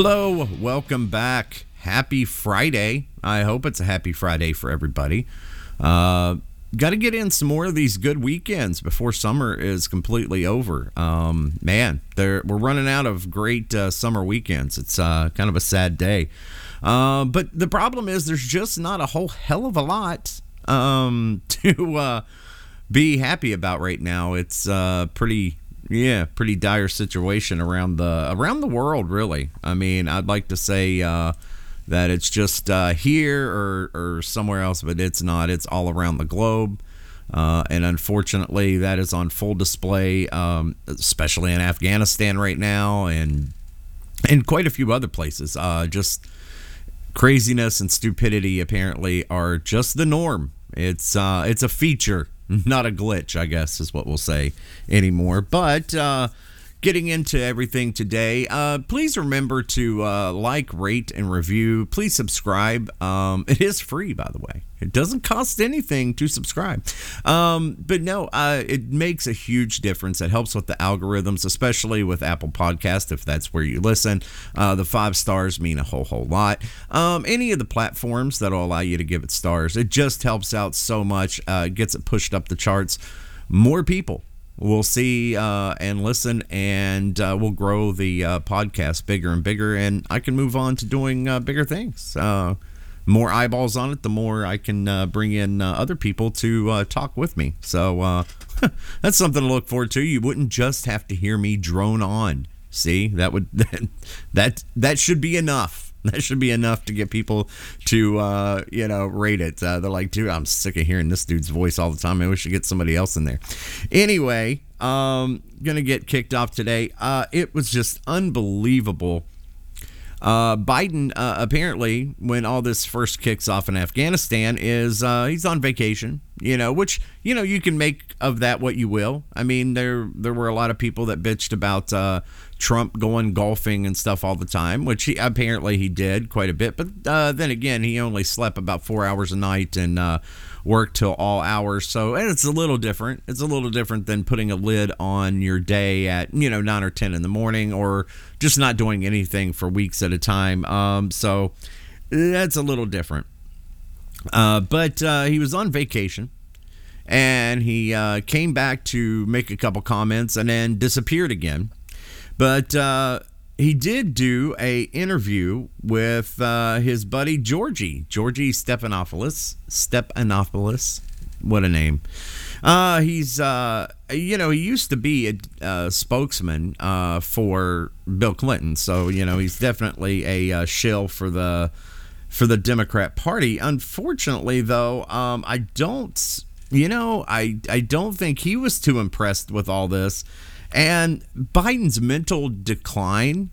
Hello, welcome back. Happy Friday. I hope it's a happy Friday for everybody. Uh, Got to get in some more of these good weekends before summer is completely over. Um, man, we're running out of great uh, summer weekends. It's uh, kind of a sad day. Uh, but the problem is, there's just not a whole hell of a lot um, to uh, be happy about right now. It's uh, pretty yeah, pretty dire situation around the around the world. Really, I mean, I'd like to say uh, that it's just uh, here or or somewhere else, but it's not. It's all around the globe. Uh, and unfortunately, that is on full display, um, especially in Afghanistan right now, and and quite a few other places. Uh, just craziness and stupidity apparently are just the norm. It's uh, it's a feature not a glitch, I guess is what we'll say anymore. But uh, getting into everything today, uh, please remember to uh, like, rate, and review. Please subscribe. Um, it is free, by the way. It doesn't cost anything to subscribe. Um, but no, uh, it makes a huge difference. It helps with the algorithms, especially with Apple Podcast, if that's where you listen. Uh, the five stars mean a whole, whole lot. Um, any of the platforms that'll allow you to give it stars, it just helps out so much. Uh, gets it pushed up the charts. More people we'll see uh, and listen, and uh, we'll grow the uh, podcast bigger and bigger, and I can move on to doing uh, bigger things. Uh, more eyeballs on it, the more I can uh, bring in other people to talk with me. So that's something to look forward to. You wouldn't just have to hear me drone on. See, that would that that should be enough. That should be enough to get people to, uh, you know, rate it. Uh, they're like, dude, I'm sick of hearing this dude's voice all the time. Maybe we should get somebody else in there. Anyway, um, gonna get kicked off today. Uh, it was just unbelievable. Uh, Biden uh, apparently, when all this first kicks off in Afghanistan, is uh, he's on vacation. You know, which you know you can make of that what you will. I mean, there there were a lot of people that bitched about uh, Trump going golfing and stuff all the time, which he apparently he did quite a bit. But uh, then again, he only slept about four hours a night and uh, worked till all hours. So it's a little different. It's a little different than putting a lid on your day at you know nine or ten in the morning, or just not doing anything for weeks at a time. Um, so that's a little different. Uh, but uh, he was on vacation and he uh, came back to make a couple comments and then disappeared again. But uh, he did do a interview with uh, his buddy Georgie, Georgie Stephanopoulos. Stephanopoulos, what a name. Uh, he's, uh, you know, he used to be a, spokesman uh, for Bill Clinton, so you know he's definitely a uh, shill for the for the Democrat Party. Unfortunately, though, um, I don't, you know, I I don't think he was too impressed with all this. And Biden's mental decline,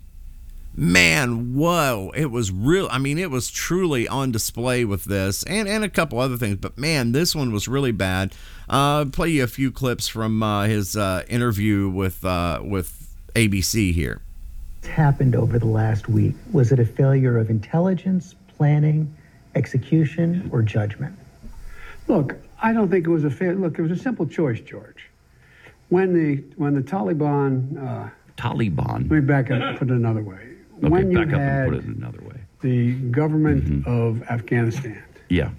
man, whoa, it was real. I mean, it was truly on display with this and, and a couple other things. But man, this one was really bad. Uh, play you a few clips from uh, his uh, interview with uh, with ABC here. Happened over the last week. Was it a failure of intelligence, planning, execution, or judgment? Look, I don't think it was a fair. Look, it was a simple choice, George when the when the Taliban uh, Taliban. Let me back up. Put it another way. Okay, when back you up had and put it another way. The government mm-hmm. of Afghanistan. Yeah.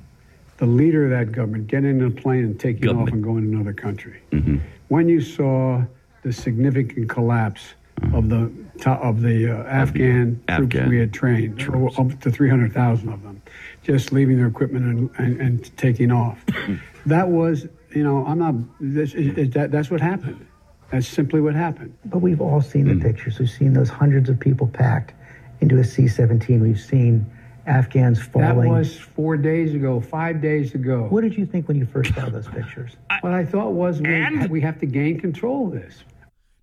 The leader of that government getting in a plane and taking government. off and going to another country. Mm-hmm. When you saw the significant collapse uh-huh. of the of the uh, Afghan, Afghan, troops we had trained, troops. up to 300,000 of them, just leaving their equipment and, and, and taking off. that was you know, I'm not. This, is, that, that's what happened. That's simply what happened. But we've all seen the mm. pictures. We've seen those hundreds of people packed into a C-17. We've seen Afghans falling. That was four days ago, five days ago. What did you think when you first saw those pictures? what I thought was we, we have to gain control of this.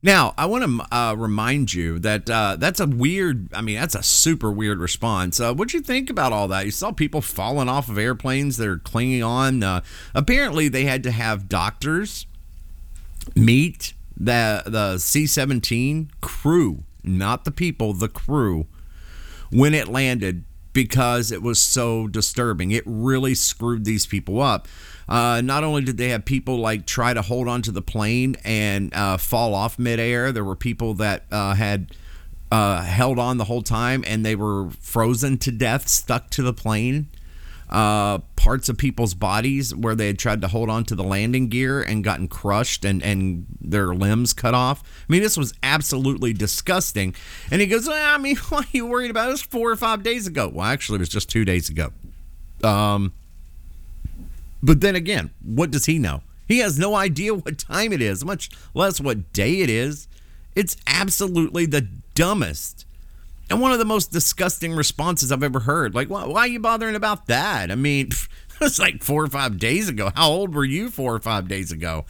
Now, I want to uh, remind you that uh, that's a weird, I mean, that's a super weird response. Uh, what'd you think about all that? You saw people falling off of airplanes, they're clinging on. Uh, apparently, they had to have doctors meet the, the C 17 crew, not the people, the crew, when it landed because it was so disturbing. It really screwed these people up. Uh, not only did they have people like try to hold onto the plane and uh, fall off midair, there were people that uh, had uh, held on the whole time and they were frozen to death, stuck to the plane. Uh, parts of people's bodies where they had tried to hold on to the landing gear and gotten crushed and, and their limbs cut off. I mean, this was absolutely disgusting. And he goes, I mean, why are you worried about this four or five days ago? Well, actually, it was just two days ago. Um, but then again, what does he know? He has no idea what time it is, much less what day it is. It's absolutely the dumbest and one of the most disgusting responses I've ever heard. Like, why, why are you bothering about that? I mean, it's like four or five days ago. How old were you four or five days ago?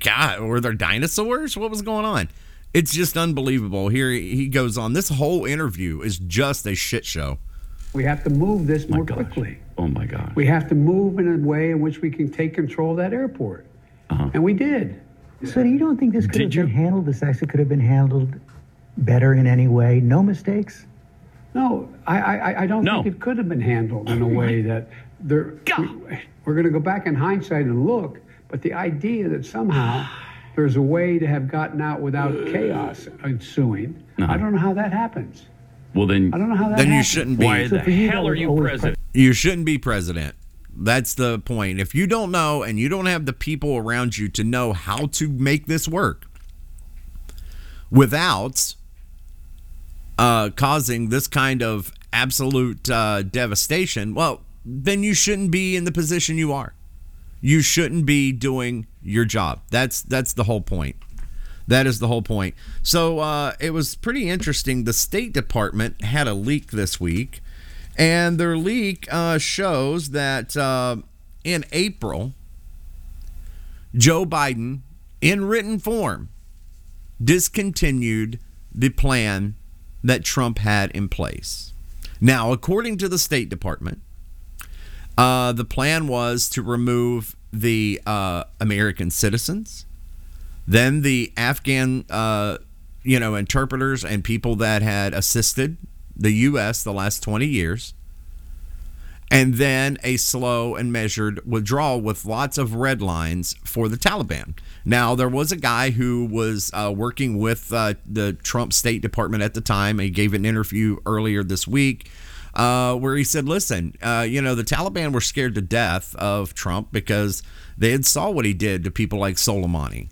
God, were there dinosaurs? What was going on? It's just unbelievable. Here he goes on. This whole interview is just a shit show. We have to move this more quickly. Oh my God. We have to move in a way in which we can take control of that airport. Uh-huh. And we did. So you don't think this could did have you? been handled, this actually could have been handled better in any way? No mistakes? No, I, I, I don't no. think it could have been handled in a way that there. We, we're going to go back in hindsight and look, but the idea that somehow there's a way to have gotten out without chaos ensuing, uh-huh. I don't know how that happens. Well, then I don't know how that. Then happens. you shouldn't be. Why so the hell are you president? You shouldn't be president. That's the point. If you don't know and you don't have the people around you to know how to make this work without uh, causing this kind of absolute uh, devastation, well, then you shouldn't be in the position you are. You shouldn't be doing your job. That's that's the whole point. That is the whole point. So uh, it was pretty interesting. The State Department had a leak this week, and their leak uh, shows that uh, in April, Joe Biden, in written form, discontinued the plan that Trump had in place. Now, according to the State Department, uh, the plan was to remove the uh, American citizens, then the Afghan, uh, you know, interpreters and people that had assisted the U.S. the last 20 years, and then a slow and measured withdrawal with lots of red lines for the Taliban. Now, there was a guy who was uh, working with uh, the Trump State Department at the time. He gave an interview earlier this week uh, where he said, "Listen, uh, you know, the Taliban were scared to death of Trump because they had saw what he did to people like Soleimani."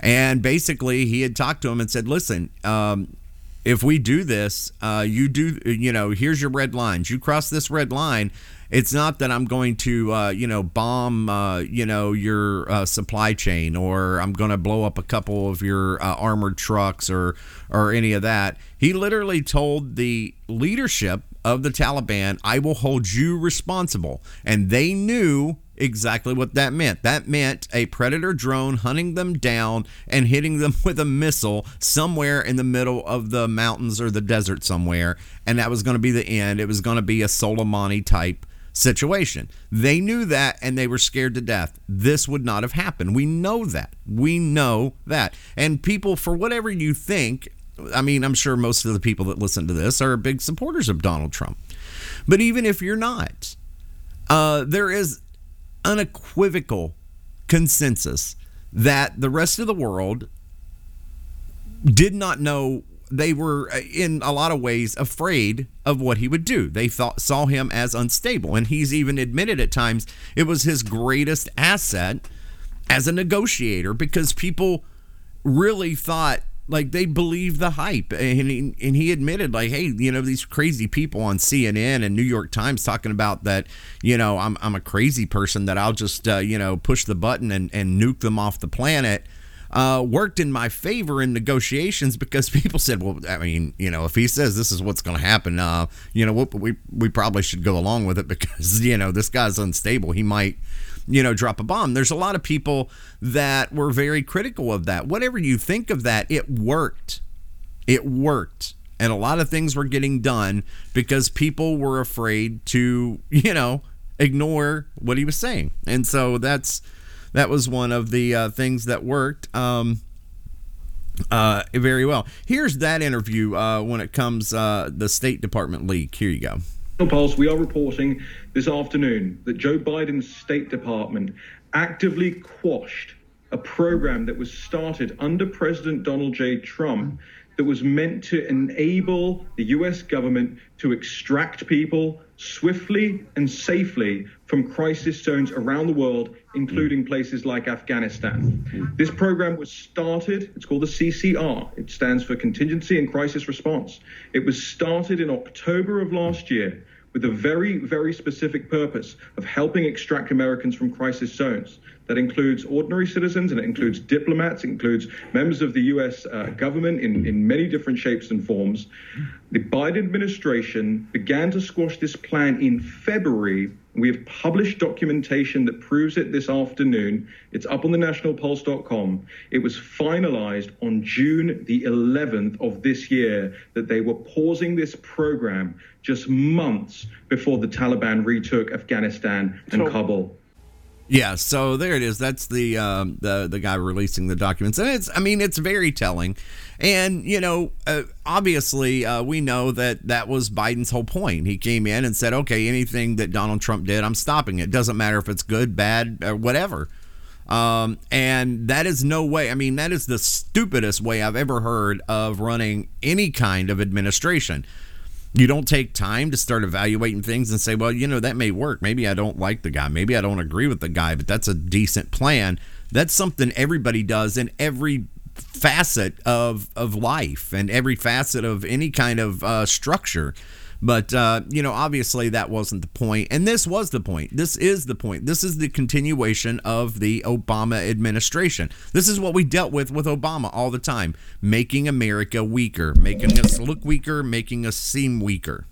And basically, he had talked to him and said, "Listen, um, if we do this, uh, you do, you know, here's your red lines. You cross this red line. It's not that I'm going to, uh, you know, bomb, uh, you know, your uh, supply chain, or I'm going to blow up a couple of your uh, armored trucks, or or any of that. He literally told the leadership of the Taliban, "I will hold you responsible," and they knew exactly what that meant. That meant a predator drone hunting them down and hitting them with a missile somewhere in the middle of the mountains or the desert somewhere. And that was going to be the end. It was going to be a Soleimani type situation. They knew that and they were scared to death. This would not have happened. We know that. We know that. And people, for whatever you think, I mean, I'm sure most of the people that listen to this are big supporters of Donald Trump. But even if you're not, uh, there is unequivocal consensus that the rest of the world did not know they were uh, in a lot of ways afraid of what he would do. They thought saw him as unstable and he's even admitted at times it was his greatest asset as a negotiator because people really thought like they believed the hype and he, and he admitted like hey you know these crazy people on CNN and New York Times talking about that you know I'm I'm a crazy person that I'll just uh, you know push the button and and nuke them off the planet uh, worked in my favor in negotiations because people said, well, I mean, you know, if he says this is what's going to happen, uh, you know, we, we probably should go along with it because, you know, this guy's unstable. He might, you know, drop a bomb. There's a lot of people that were very critical of that. Whatever you think of that, it worked. It worked. And a lot of things were getting done because people were afraid to, you know, ignore what he was saying. And so that's that was one of the uh, things that worked. Um, uh, very well. Here's that interview uh, when it comes uh, the State Department leak. Here you go. Pulse, we are reporting this afternoon that Joe Biden's State Department actively quashed a program that was started under President Donald J. Trump that was meant to enable the US government to extract people swiftly and safely from crisis zones around the world, including places like Afghanistan. This program was started, it's called the CCR, it stands for Contingency and Crisis Response. It was started in October of last year with a very, very specific purpose of helping extract Americans from crisis zones. That includes ordinary citizens and it includes diplomats, it includes members of the US uh, government in, in many different shapes and forms. The Biden administration began to squash this plan in February. We have published documentation that proves it this afternoon. It's up on the nationalpulse.com. It was finalized on June the 11th of this year that they were pausing this program just months before the Taliban retook Afghanistan and so, Kabul. Yeah, so there it is. That's the um, the the guy releasing the documents, and it's I mean it's very telling, and you know uh, obviously uh, we know that that was Biden's whole point. He came in and said, okay, anything that Donald Trump did, I'm stopping it. Doesn't matter if it's good, bad, or whatever. Um, and that is no way. I mean, that is the stupidest way I've ever heard of running any kind of administration you don't take time to start evaluating things and say, well, you know, that may work. Maybe I don't like the guy. Maybe I don't agree with the guy, but that's a decent plan. That's something everybody does in every facet of of life and every facet of any kind of uh, structure. But, uh, you know, obviously that wasn't the point. And this was the point. This is the point. This is the continuation of the Obama administration. This is what we dealt with with Obama all the time making America weaker, making us look weaker, making us seem weaker.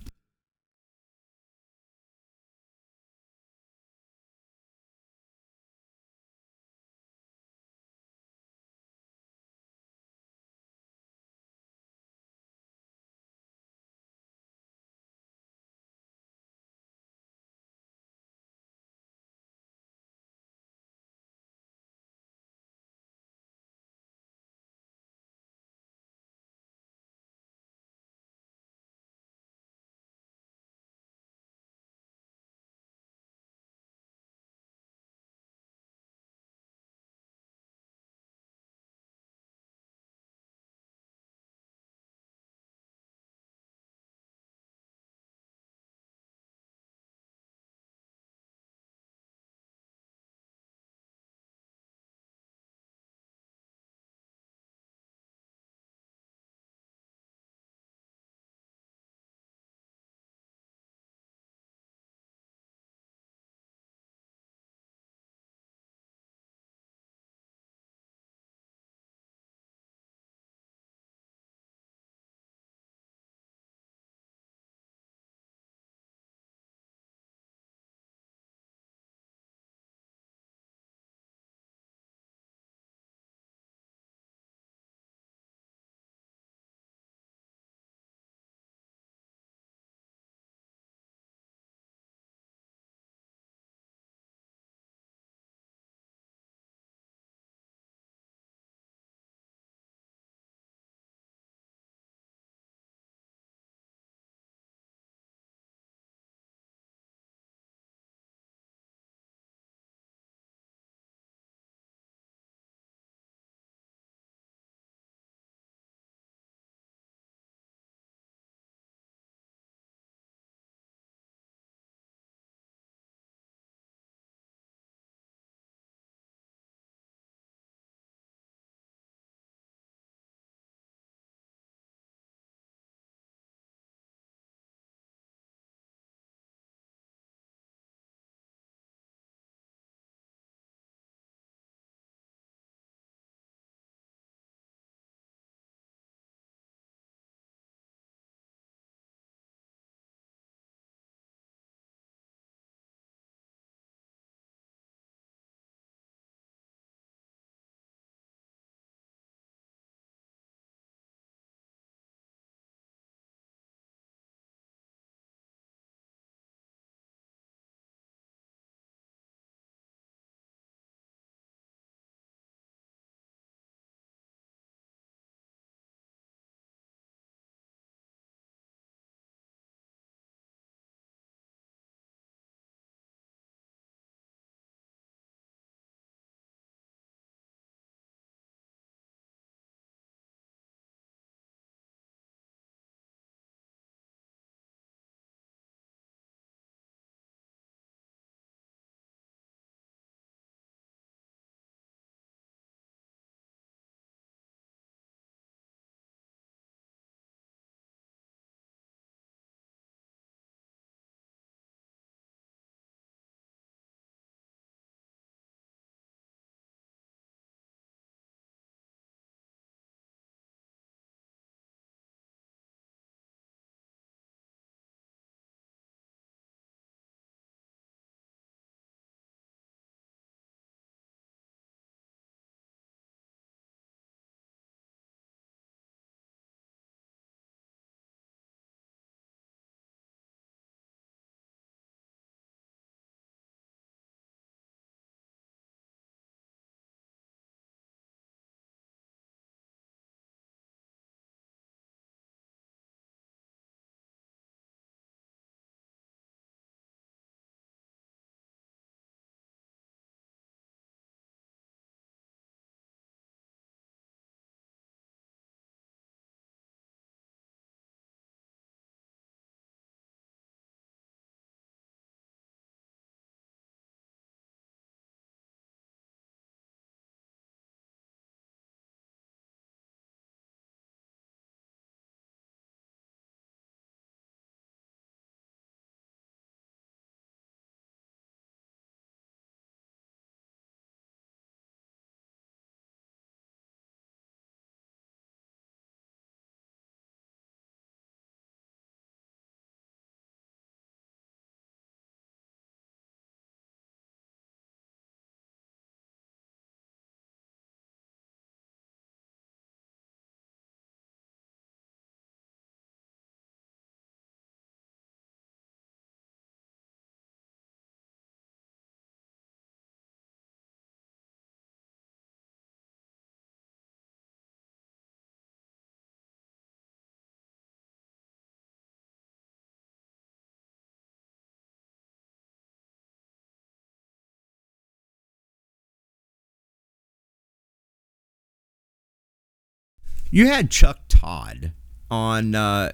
You had Chuck Todd on uh,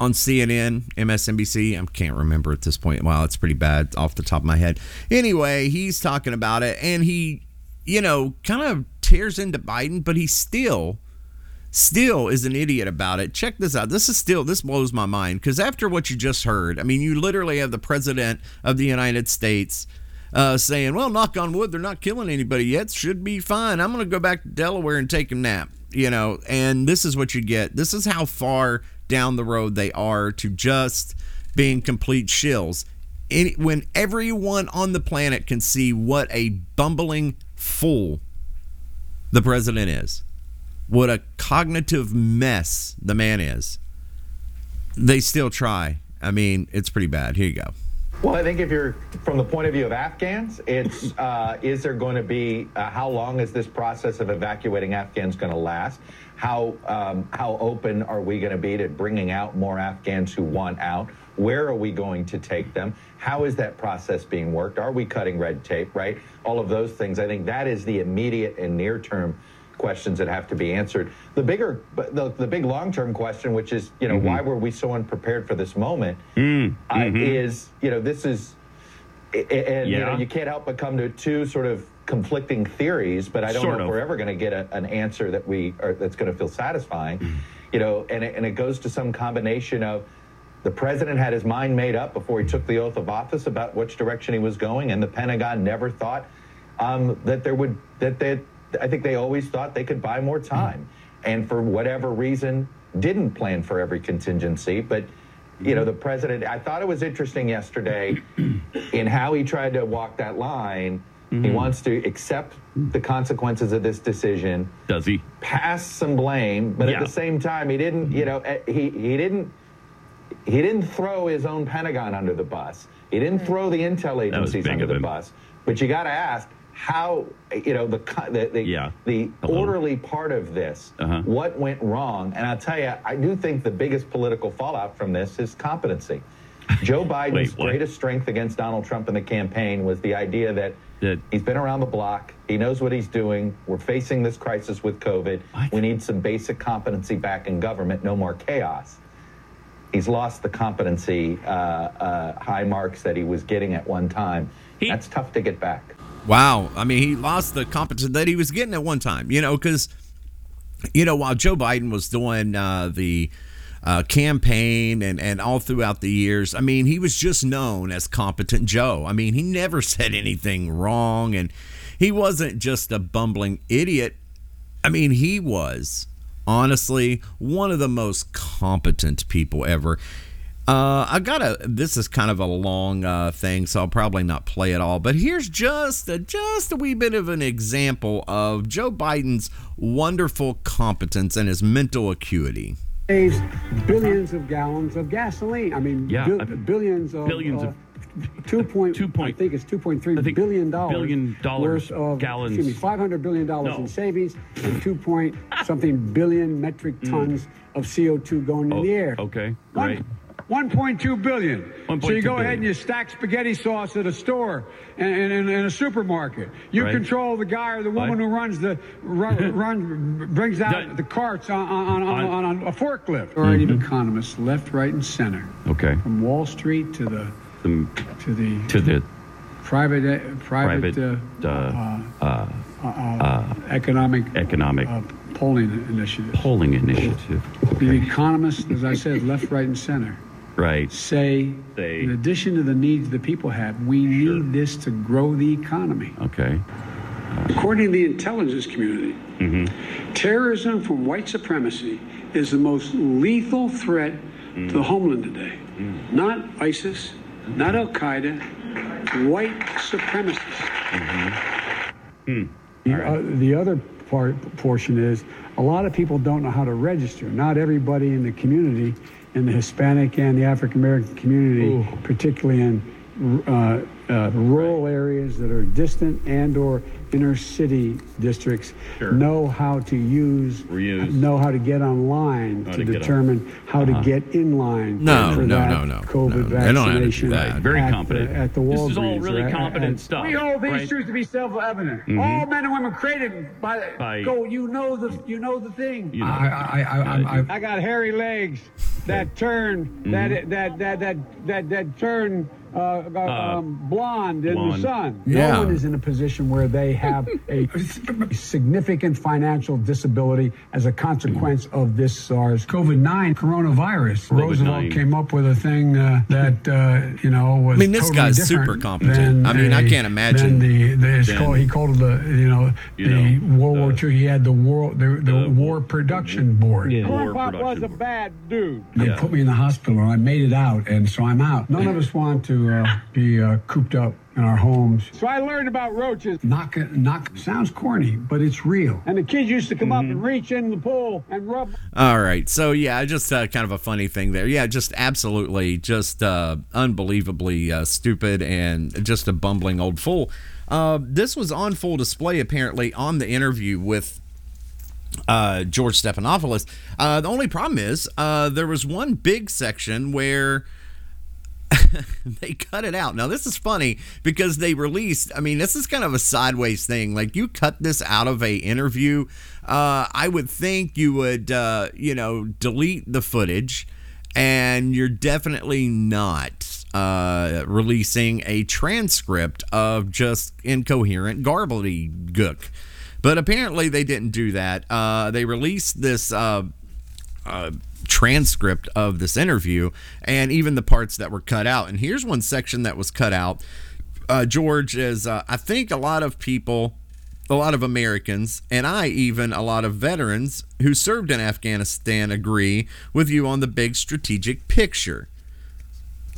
on CNN, MSNBC. I can't remember at this point. Wow, it's pretty bad off the top of my head. Anyway, he's talking about it, and he, you know, kind of tears into Biden, but he still, still is an idiot about it. Check this out. This is still this blows my mind because after what you just heard, I mean, you literally have the president of the United States. Uh, saying, "Well, knock on wood, they're not killing anybody yet. Should be fine. I'm going to go back to Delaware and take a nap." You know, and this is what you get. This is how far down the road they are to just being complete shills. Any, when everyone on the planet can see what a bumbling fool the president is, what a cognitive mess the man is, they still try. I mean, it's pretty bad. Here you go. Well, I think if you're from the point of view of Afghans, it's uh, is there going to be uh, how long is this process of evacuating Afghans going to last? How um, how open are we going to be to bringing out more Afghans who want out? Where are we going to take them? How is that process being worked? Are we cutting red tape? Right, all of those things. I think that is the immediate and near term questions that have to be answered. The bigger, the, the big long term question, which is, you know, mm-hmm. why were we so unprepared for this moment, mm-hmm. uh, is, you know, this is, and yeah. you know, you can't help but come to two sort of conflicting theories. But I don't sort know if we're ever going to get a, an answer that we are that's going to feel satisfying. Mm-hmm. You know, and it, and it goes to some combination of the president had his mind made up before he took the oath of office about which direction he was going, and the Pentagon never thought um, that there would that that I think they always thought they could buy more time, and for whatever reason, didn't plan for every contingency. But you know, the president. I thought it was interesting yesterday in how he tried to walk that line. Mm-hmm. He wants to accept the consequences of this decision. Does he? Pass some blame, but yeah. at the same time, he didn't. You know, eh, he he didn't. He didn't throw his own Pentagon under the bus. He didn't throw the intel agencies under the bus. But you got to ask, how you know the the the, yeah. the orderly part of this uh-huh. what went wrong. And i'll tell you i do think the biggest political fallout from this is competency. Joe biden's Wait, greatest strength against donald trump in the campaign was the idea that he's been around the block. He knows what he's doing. We're facing this crisis with covid. What? we need some basic competency back in government. No more chaos. He's lost the competency uh, uh, high marks that he was getting at one time. He, that's tough to get back Wow. I mean, he lost the competence that he was getting at one time, you know, because, you know, while Joe Biden was doing uh, the uh, campaign and, and all throughout the years, I mean, he was just known as Competent Joe. I mean, he never said anything wrong and he wasn't just a bumbling idiot. I mean, he was honestly one of the most competent people ever. Uh, I got a. This is kind of a long uh, thing, so I'll probably not play it all. But here's just a, just a wee bit of an example of Joe Biden's wonderful competence and his mental acuity. Saves billions of gallons of gasoline. I mean, yeah, billions of billions uh, of two point two point. I think it's two point three billion dollars. Billion dollars worth of gallons. Excuse me, five hundred billion dollars no. in savings and two point something billion metric mm. tons mm. of CO two going oh, in the air. Okay, right. 1.2 billion. 1. So you go billion. ahead and you stack spaghetti sauce at a store and in a supermarket. You right. control the guy or the woman what? who runs the run, run brings out that, the carts on on, on, on, on a forklift. Variety mm-hmm. economists, left, right, and center. Okay. From Wall Street to the, the to the to the private uh, private, private uh, uh, uh, uh economic economic polling initiative. Polling initiative. Okay. The economists, as I said, left, right, and center right. say, say, in addition to the needs the people have, we need this to grow the economy. Okay. According to the intelligence community, mm-hmm. terrorism from white supremacy is the most lethal threat mm. to the homeland today. Mm. Not ISIS, not Al Qaeda, white supremacists. Mm-hmm. Hmm. The, the other part portion is a lot of people don't know how to register. Not everybody in the community in the Hispanic and the African American community, Ooh. particularly in uh, uh, rural areas that are distant and or inner city districts Sure. know how to use, Reuse. know how to get online How to to get on. determine how to get in line No, for no, that no, no, COVID no. They don't have to do vaccination. that. Very at the- competent. At the This is all really or at- competent at- stuff, We hold these right? truths to be self-evident. Mhm. All men and women created by, By- go. You know the you know the thing. You know. I, I, I, I, I I, I got hairy legs that turn Mm-hmm. that that that that that that turn uh, uh, um, blonde in the sun. Yeah. No one is in a position where they have a significant financial disability as a consequence of this SARS COVID-9 coronavirus. Roosevelt came up with a thing uh, that uh, you know was. I mean, this totally guy's super competent. I mean, I a- can't imagine than The, the, than- called, he called it the you know You the know, World War the- II. He had the war the, the, the- War Production Board. Yeah. War Production was a bad dude. Yeah. They put me in the hospital and I made it out, and so I'm out. None of us want to uh, be uh, cooped up in our homes. So I learned about roaches. Knock, knock sounds corny, but it's real. And the kids used to come up and reach in the pool and rub. All right. So yeah, just uh, kind of a funny thing there. Yeah, just absolutely, just uh, unbelievably uh, stupid and just a bumbling old fool. Uh, this was on full display apparently on the interview with uh, George Stephanopoulos. Uh, the only problem is uh, there was one big section where they cut it out. Now this is funny because they released. I mean, this is kind of a sideways thing. Like you cut this out of a interview. Uh, I would think you would, uh, you know, delete the footage, and you're definitely not uh, releasing a transcript of just incoherent gobbledygook. But apparently they didn't do that. Uh, they released this. Transcript of this interview and even the parts that were cut out. And here's one section that was cut out. Uh, George is, uh, I think a lot of people, a lot of Americans, and I even a lot of veterans who served in Afghanistan agree with you on the big strategic picture.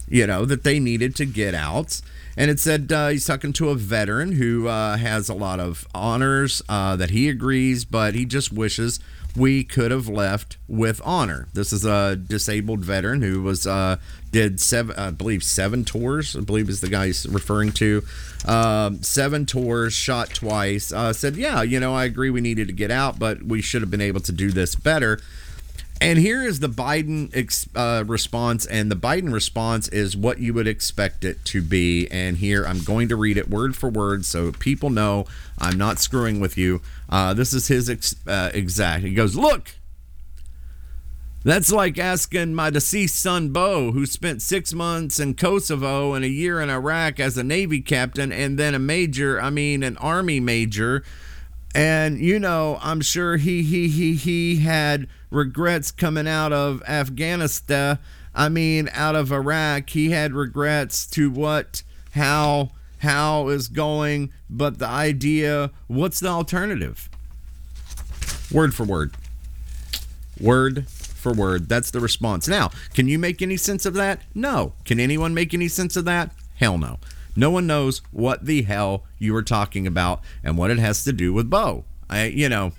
You know, that they needed to get out. And it said uh, he's talking to a veteran who uh, has a lot of honors uh, that he agrees, but he just wishes we could have left with honor. This is a disabled veteran who was uh, did seven, I believe, seven tours. I believe is the guy he's referring to. Um, seven tours, shot twice. Uh, said, yeah, you know, I agree we needed to get out, but we should have been able to do this better. And here is the Biden ex- uh, response, and the Biden response is what you would expect it to be. And here I'm going to read it word for word so people know I'm not screwing with you. Uh, this is his ex- uh, exact. He goes, Look, that's like asking my deceased son Bo, who spent six months in Kosovo and a year in Iraq as a Navy captain and then a major, I mean, an Army major. And you know, I'm sure he he he he had regrets coming out of Afghanistan. I mean, out of Iraq, he had regrets to what, how, how is going. But the idea, what's the alternative? Word for word. Word for word. That's the response. Now, can you make any sense of that? No. Can anyone make any sense of that? Hell no. No one knows what the hell you are talking about and what it has to do with Bo. I, you know,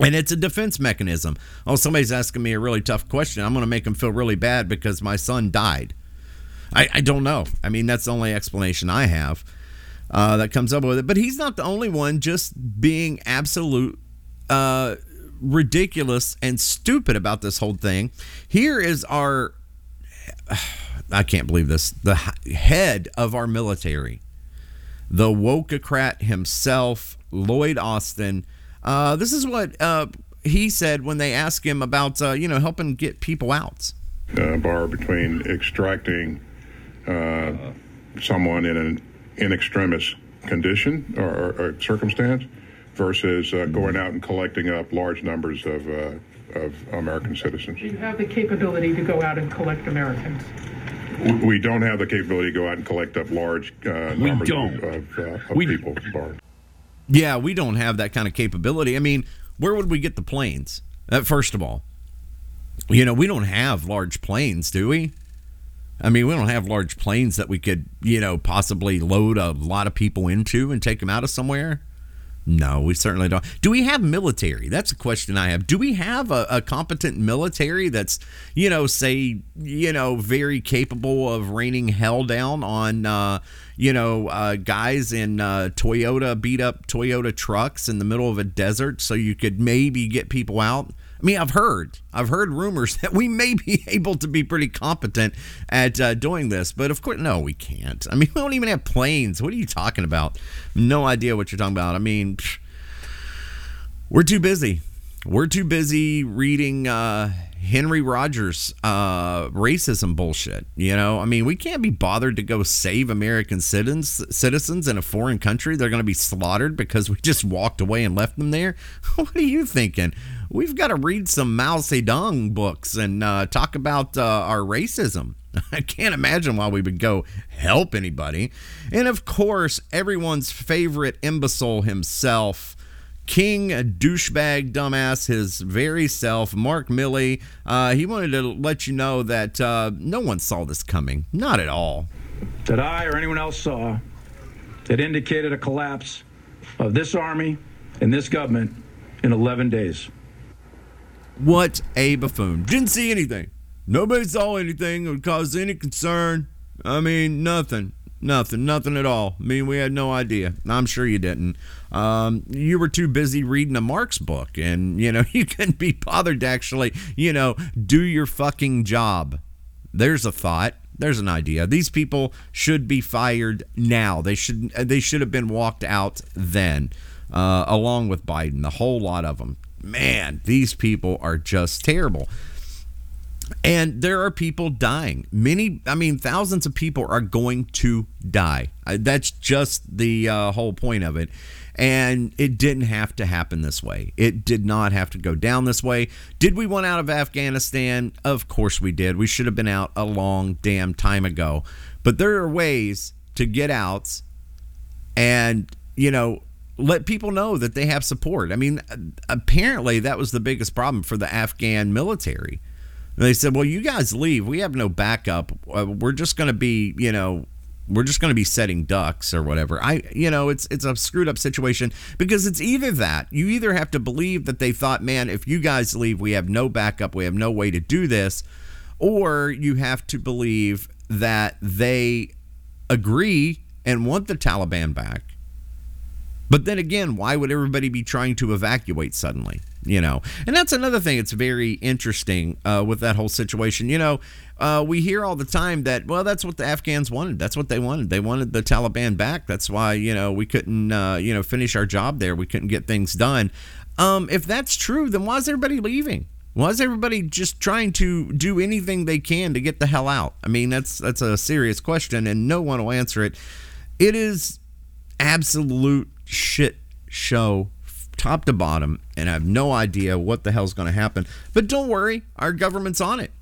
and it's a defense mechanism. Oh, somebody's asking me a really tough question. I'm going to make them feel really bad because my son died. I, I don't know. I mean, that's the only explanation I have uh, that comes up with it. But he's not the only one just being absolute uh, ridiculous and stupid about this whole thing. Here is our. I can't believe this. The head of our military, the wokocrat himself, Lloyd Austin. Uh, this is what uh, he said when they asked him about, uh, you know, helping get people out. uh, bar between extracting uh, someone in an in extremis condition or, or, or circumstance versus uh, going out and collecting up large numbers of, uh, of American citizens. You have the capability to go out and collect Americans. We- We don't have the capability to go out and collect up large uh, We numbers don't. of, of, uh, of We- people, Bar. Yeah, we don't have that kind of capability. I mean, where would we get the planes? Uh, first of all, you know, we don't have large planes, do we? I mean, we don't have large planes that we could, you know, possibly load a lot of people into and take them out of somewhere. No, we certainly don't. Do we have military? That's a question I have. Do we have a, a, competent military that's, you know, say, you know, very capable of raining hell down on, uh, you know, uh, guys in uh, Toyota beat up Toyota trucks in the middle of a desert so you could maybe get people out? I mean, I've heard, I've heard rumors that we may be able to be pretty competent at uh, doing this, but of course, no, we can't. I mean, we don't even have planes. What are you talking about? No idea what you're talking about. I mean, pff, we're too busy. We're too busy reading uh, Henry Rogers uh, racism bullshit. You know, I mean, we can't be bothered to go save American citizens citizens in a foreign country. They're going to be slaughtered because we just walked away and left them there. what are you thinking? We've got to read some Mao Zedong books and uh, talk about uh, our racism. I can't imagine why we would go help anybody. And of course, everyone's favorite imbecile himself king douchebag dumbass his very self mark milley. Uh, he wanted to let you know that uh, no one saw this coming. Not at all. That i or anyone else saw that indicated a collapse of this army and this government in 11 days. What a buffoon. Didn't see anything. Nobody saw anything that would cause any concern. I mean nothing Nothing, nothing at all. I mean, we had no idea. I'm sure you didn't. Um, you were too busy reading a Marx book, and you know you couldn't be bothered to actually, you know, do your fucking job. There's a thought. There's an idea. These people should be fired now. They should. They should have been walked out then, uh, along with Biden. The whole lot of them. Man, these people are just terrible. And there are people dying. Many, I mean, thousands of people are going to die. That's just the uh, whole point of it. And it didn't have to happen this way. It did not have to go down this way. Did we want out of Afghanistan? Of course we did. We should have been out a long damn time ago. But there are ways to get out and, you know, let people know that they have support. I mean, apparently that was the biggest problem for the Afghan military and they said, "Well, you guys leave. We have no backup. Uh, we're just going to be, you know, we're just going to be setting ducks or whatever." I, you know, it's it's a screwed up situation because it's either that you either have to believe that they thought, "Man, if you guys leave, we have no backup. We have no way to do this," or you have to believe that they agree and want the Taliban back. But then again, why would everybody be trying to evacuate suddenly? You know. And that's another thing that's very interesting uh, with that whole situation. You know uh, we hear all the time that well that's what the afghans wanted that's what they wanted. They wanted the taliban back that's why you know we couldn't uh, you know finish our job there we couldn't get things done. Um, if that's true then why is everybody leaving? Why is everybody just trying to do anything they can to get the hell out? I mean that's that's a serious question and no one will answer it. It is absolute shit show top to bottom, and I have no idea what the hell's going to happen. But don't worry, our government's on it.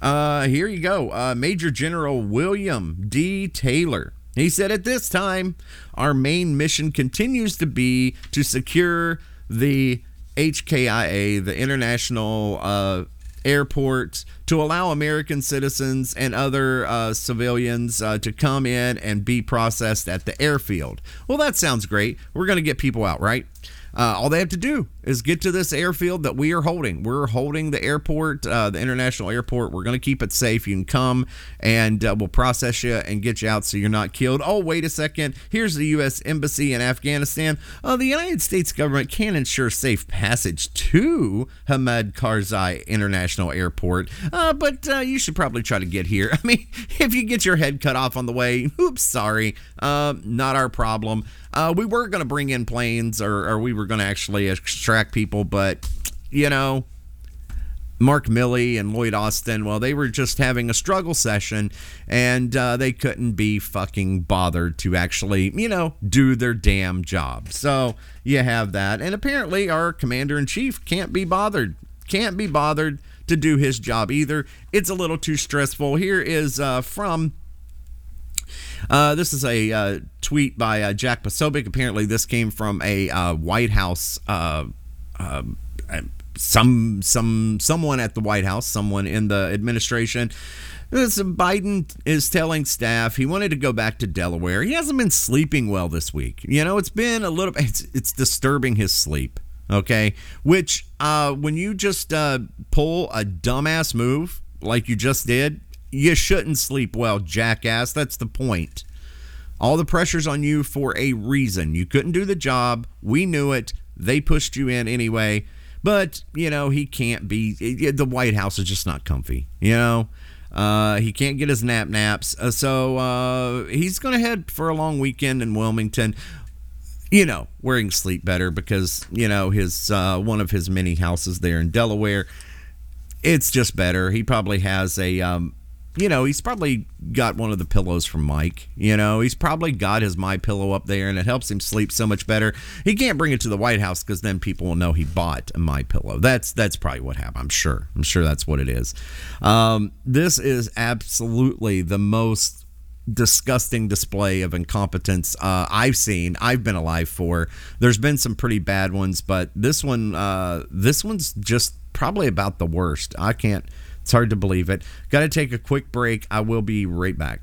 Uh, here you go. Uh, Major General William D. Taylor. He said, At this time, our main mission continues to be to secure the HKIA, the International uh, Airport, to allow American citizens and other uh, civilians uh, to come in and be processed at the airfield. Well, that sounds great. We're going to get people out, right? Uh, all they have to do is get to this airfield that we are holding. We're holding the airport, uh, the international airport. We're going to keep it safe. You can come and uh, we'll process you and get you out so you're not killed. Oh, wait a second. Here's the U.S. Embassy in Afghanistan. Uh, the United States government can ensure safe passage to Hamid Karzai International Airport, uh, but uh, you should probably try to get here. I mean, if you get your head cut off on the way, oops, sorry. not our problem. Uh, we were going to bring in planes, or, or we were going to actually extract people, but you know, Mark Milley and Lloyd Austin, well, they were just having a struggle session and uh, they couldn't be fucking bothered to actually, you know, do their damn job. So you have that. And apparently, our commander in chief can't be bothered. Can't be bothered to do his job either. It's a little too stressful. Here is uh, from uh, this is a uh, tweet by uh, Jack Posobiec. Apparently, this came from a uh, White House. Uh, um, some some someone at the White House, someone in the administration. Biden is telling staff he wanted to go back to Delaware. He hasn't been sleeping well this week. You know, it's been a little. It's it's disturbing his sleep. Okay, which uh, when you just pull a dumbass move like you just did, you shouldn't sleep well, jackass. That's the point. All the pressure's on you for a reason. You couldn't do the job. We knew it. They pushed you in anyway. But, you know, he can't be. The White House is just not comfy, you know? Uh, he can't get his nap naps. Uh, so uh, he's going to head for a long weekend in Wilmington. You know, wearing sleep better because, you know, his uh, one of his many houses there in Delaware. It's just better. He probably has a um, you know, he's probably got one of the pillows from Mike. You know, he's probably got his My Pillow up there, and it helps him sleep so much better. He can't bring it to the White House because then people will know he bought a My Pillow. That's that's probably what happened. I'm sure. I'm sure that's what it is. Um, this is absolutely the most disgusting display of incompetence uh, I've seen. I've been alive for. There's been some pretty bad ones, but this one, uh, this one's just probably about the worst. I can't. It's hard to believe it. Got to take a quick break. I will be right back.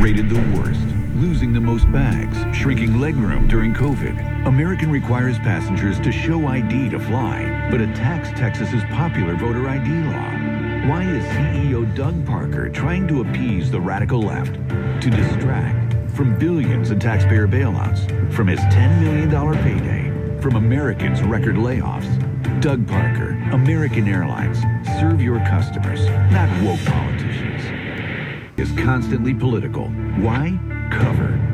Rated the worst, losing the most bags, shrinking legroom during COVID. American requires passengers to show ID to fly, but attacks Texas's popular voter ID law. Why is CEO Doug Parker trying to appease the radical left? To distract from billions in taxpayer bailouts, from his $10 million payday, from Americans' record layoffs. Doug Parker, American Airlines. Serve your customers, not woke politicians. Is constantly political. Why? Cover.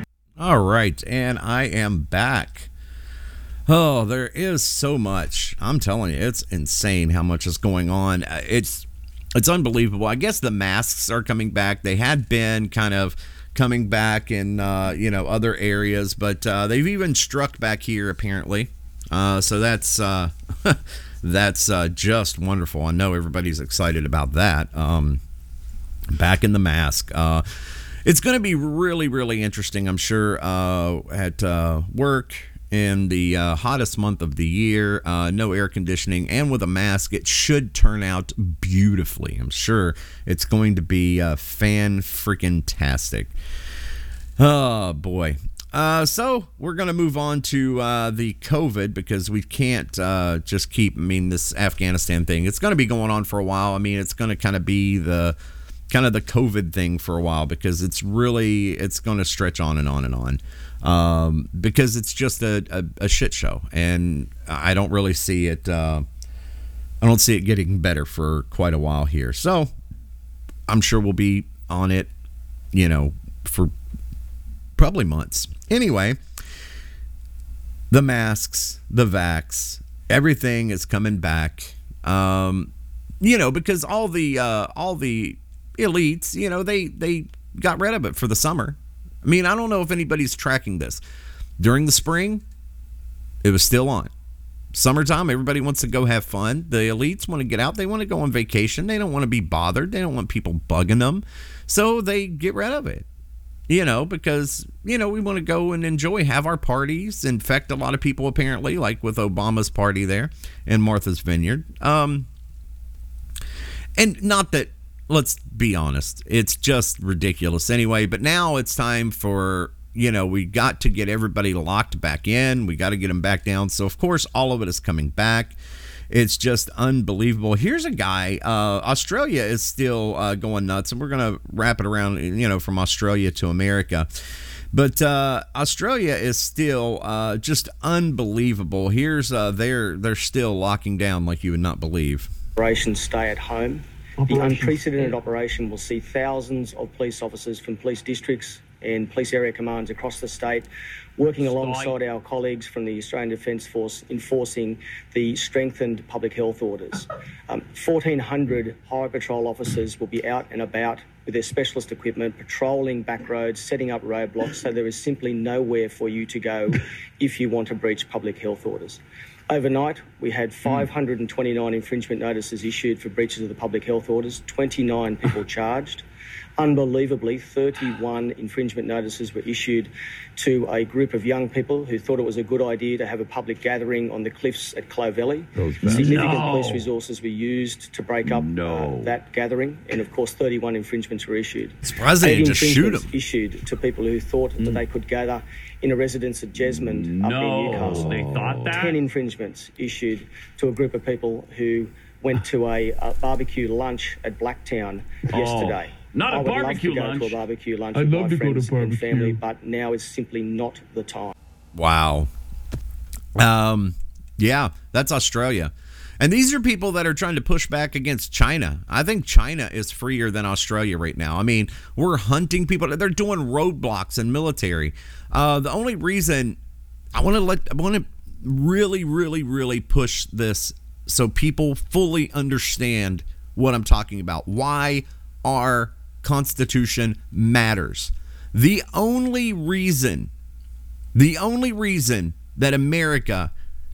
All right, and I am back. Oh, there is so much. I'm telling you, it's insane how much is going on. Uh, it's it's unbelievable. I guess the masks are coming back. They had been kind of coming back in uh, you know other areas, but uh, they've even struck back here apparently. Uh, so that's uh, that's uh, just wonderful. I know everybody's excited about that. Um, back in the mask. It's going to be really, really interesting, I'm sure, uh, at uh, work in the uh, hottest month of the year, uh, no air conditioning, and with a mask, it should turn out beautifully. I'm sure it's going to be uh, fan freaking tastic. Oh boy. Uh, so we're going to move on to the COVID because we can't just keep. I mean, this Afghanistan thing. It's going to be going on for a while. I mean, it's going to kind of be the kind of the COVID thing for a while because it's really it's going to stretch on and on and on um, because it's just a, a, a, shit show and I don't really see it. Uh, I don't see it getting better for quite a while here. So I'm sure we'll be on it, you know, for probably months. Anyway, the masks, the vax, everything is coming back. Um, you know, because all the uh, all the elites, you know, they they got rid of it for the summer. I mean, I don't know if anybody's tracking this. During the spring, it was still on. Summertime, everybody wants to go have fun. The elites want to get out. They want to go on vacation. They don't want to be bothered. They don't want people bugging them. So they get rid of it. You know, because, you know, we want to go and enjoy, have our parties, infect a lot of people, apparently, like with Obama's party there in Martha's Vineyard. Um, and not that let's be honest, it's just ridiculous anyway. But now it's time for you know we got to get everybody locked back in. We got to get them back down. So of course, all of it is coming back. It's just unbelievable. Here's a guy. Uh, Australia is still uh, going nuts, and we're gonna wrap it around. You know, from Australia to America. But uh, Australia is still uh, just unbelievable. Here's uh, they're they're still locking down like you would not believe. Stay at Home. The unprecedented operation will see thousands of police officers from police districts and police area commands across the state working alongside our colleagues from the Australian Defence Force enforcing the strengthened public health orders. Um, 1,400 highway patrol officers will be out and about with their specialist equipment, patrolling back roads, setting up roadblocks, so there is simply nowhere for you to go if you want to breach public health orders. Overnight, we had 529 infringement notices issued for breaches of the public health orders, 29 people charged. Unbelievably, 31 infringement notices were issued to a group of young people who thought it was a good idea to have a public gathering on the cliffs at Clovelly. Significant No. police resources were used to break up uh, that gathering, and of course, 31 infringements were issued. Surprising they just shoot infringements issued to people who thought that they could gather in a residence at Jesmond up No, in Newcastle. they thought that? 10 infringements issued to a group of people who went to a, a barbecue lunch at Blacktown Oh, yesterday. not a I would barbecue love to lunch. go to a barbecue lunch I'd with love my to go to friends and barbecue. family, but now is simply not the time. Wow. Um, yeah, that's Australia. And these are people that are trying to push back against China. I think China is freer than Australia right now. I mean, we're hunting people. They're doing roadblocks and military. Uh, the only reason I want to let I want to really, really, really push this so people fully understand what I'm talking about. Why our Constitution matters. The only reason the only reason that America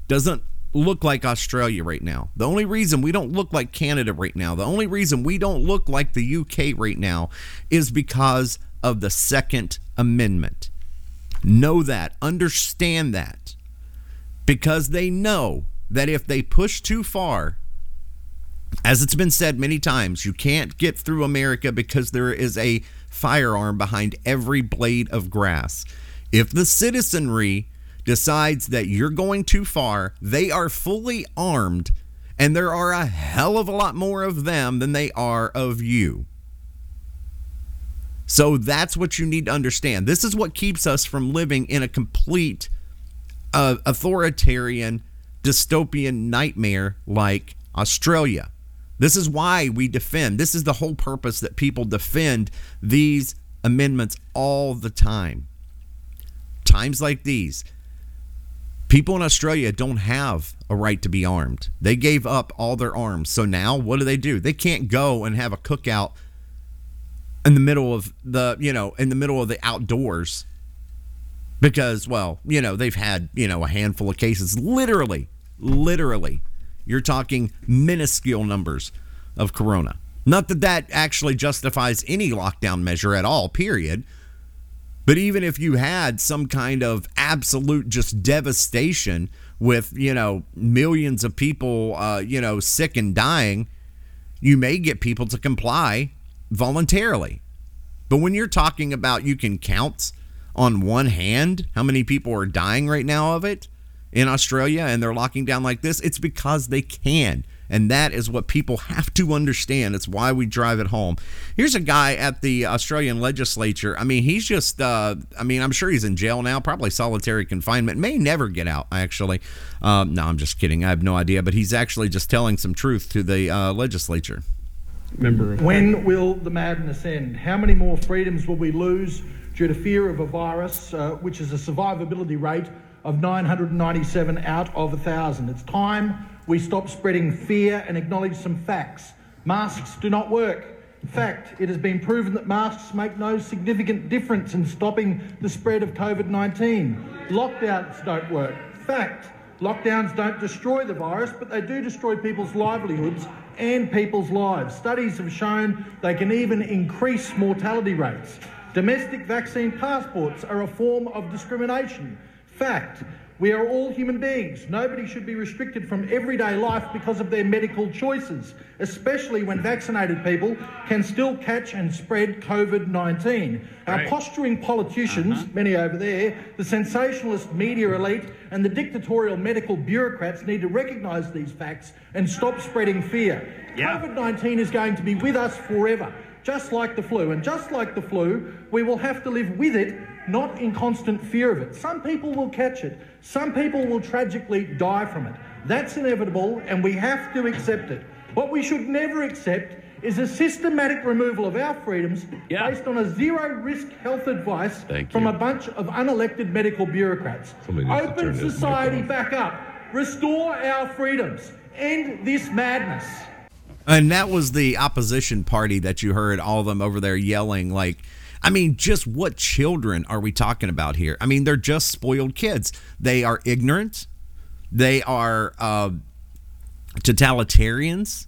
doesn't look like Australia right now, the only reason we don't look like Canada right now, the only reason we don't look like the UK right now is because of the Second Amendment. Know that, understand that, because they know that if they push too far, as it's been said many times, you can't get through America because there is a firearm behind every blade of grass. If the citizenry decides that you're going too far, they are fully armed, and there are a hell of a lot more of them than they are of you. So that's what you need to understand. This is what keeps us from living in a complete uh, authoritarian, dystopian nightmare like Australia. This is why we defend. This is the whole purpose that people defend these amendments all the time. Times like these, people in Australia don't have a right to be armed. They gave up all their arms. So now what do they do? They can't go and have a cookout in the middle of the, you know, in the middle of the outdoors because well you know they've had you know a handful of cases literally literally you're talking minuscule numbers of corona not that that actually justifies any lockdown measure at all period but even if you had some kind of absolute just devastation with you know millions of people uh, you know sick and dying you may get people to comply voluntarily but when you're talking about you can count on one hand how many people are dying right now of it in Australia and they're locking down like this, it's because they can. And that is what people have to understand. It's why we drive it home. Here's a guy at the Australian legislature. I mean, he's just, uh, I mean, I'm sure he's in jail now, probably solitary confinement, may never get out, actually. Um, no, I'm just kidding. I have no idea. But he's actually just telling some truth to the uh, legislature. Member of When will the madness end? How many more freedoms will we lose due to fear of a virus, uh, which is a survivability rate of 997 out of 1,000? It's time we stop spreading fear and acknowledge some facts. Masks do not work. In fact, it has been proven that masks make no significant difference in stopping the spread of COVID 19. Lockdowns don't work. Fact, lockdowns don't destroy the virus, but they do destroy people's livelihoods and people's lives. Studies have shown they can even increase mortality rates. Domestic vaccine passports are a form of discrimination. Fact, we are all human beings. Nobody should be restricted from everyday life because of their medical choices, especially when vaccinated people can still catch and spread COVID 19. Our posturing politicians, uh-huh. many over there, the sensationalist media elite, and the dictatorial medical bureaucrats need to recognise these facts and stop spreading fear. COVID 19 is going to be with us forever, just like the flu. And just like the flu, we will have to live with it not in constant fear of it. Some people will catch it, some people will tragically die from it. That's inevitable, and we have to accept it. What we should never accept is a systematic removal of our freedoms yeah. based on a zero risk health advice from a bunch of unelected medical bureaucrats. Open society back up, restore our freedoms, end this madness. And that was the opposition party that you heard all of them over there yelling like I mean, just what children are we talking about here? I mean, they're just spoiled kids. They are ignorant. They are uh, totalitarians.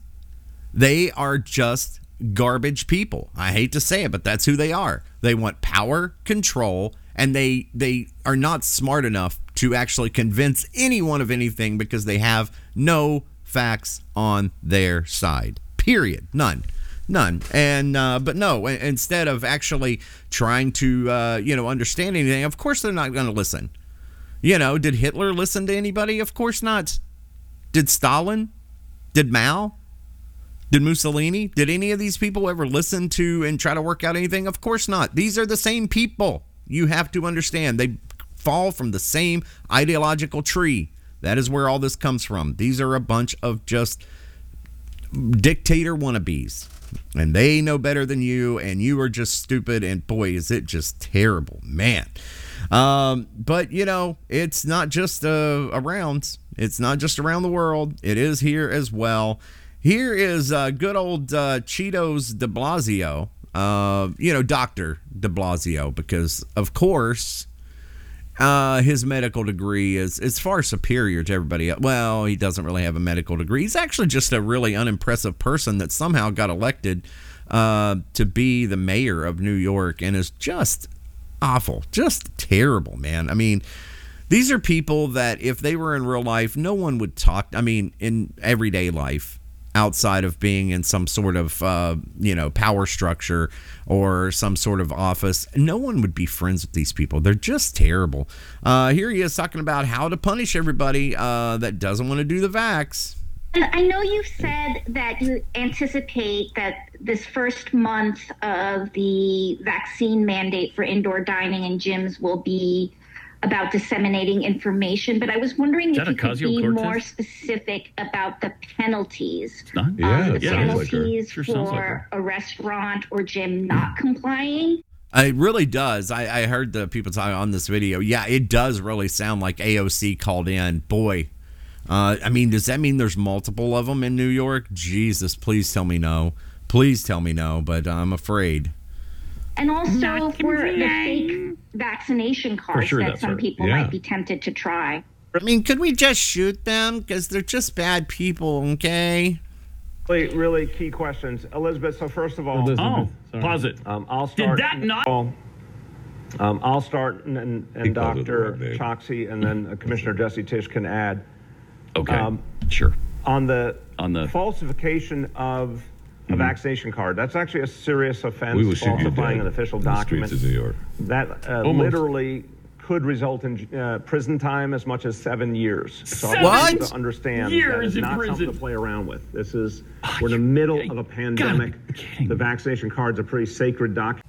They are just garbage people. I hate to say it, but that's who they are. They want power, control, and they they are not smart enough to actually convince anyone of anything because they have no facts on their side. Period. None. None. And uh, but no, instead of actually trying to uh, you know understand anything, of course they're not going to listen. You know, did Hitler listen to anybody? Of course not. Did Stalin? Did Mao? Did Mussolini? Did any of these people ever listen to and try to work out anything? Of course not. These are the same people. You have to understand. They fall from the same ideological tree. That is where all this comes from. These are a bunch of just dictator wannabes. And they know better than you, and you are just stupid. And boy, is it just terrible, man. Um, but you know, it's not just uh, around. It's not just around the world. It is here as well. Here is uh, good old uh, Cheetos De Blasio. Uh, you know, Doctor De Blasio, because of course. Uh, his medical degree is is far superior to everybody else. Well, he doesn't really have a medical degree. He's actually just a really unimpressive person that somehow got elected uh, to be the mayor of New York and is just awful, just terrible, man. I mean, these are people that if they were in real life, no one would talk. I mean, in everyday life, outside of being in some sort of uh, you know power structure or some sort of office, no one would be friends with these people. They're just terrible. Uh, here he is talking about how to punish everybody uh, that doesn't want to do the vax. I know you said that you anticipate that this first month of the vaccine mandate for indoor dining and gyms will be about disseminating information, but I was wondering if you could be Cortez? more specific about the penalties. It's not? Yeah, um, the yeah, penalties like sure for like a restaurant or gym not complying. It really does. I, I heard the people talking on this video. Yeah, it does really sound like AOC called in. Boy, uh, I mean, does that mean there's multiple of them in New York? Jesus, please tell me no. Please tell me no, but I'm afraid. And also for the fake vaccination cards sure, that some right. people Yeah. might be tempted to try. I mean, could we just shoot them? Because they're just bad people, okay? Really, really key questions. Elizabeth, so first of all, Oh, pause it. um, I'll start. Did start. that not? Um, I'll start, and, and, and He called it the Dr. wrong. Chokshi, and then uh, Commissioner Jesse Tisch can add. Okay. Um, sure. On the On the falsification of a Mhm. vaccination card, that's actually a serious offense. We will shoot you falsifying dead an official in the document. streets of New York. That uh, Almost. literally could result in uh, prison time as much as seven years. So I Seven want you to understand that years is in not prison. something to play around with. This is we're in the middle of a pandemic. The vaccination card's a pretty sacred document.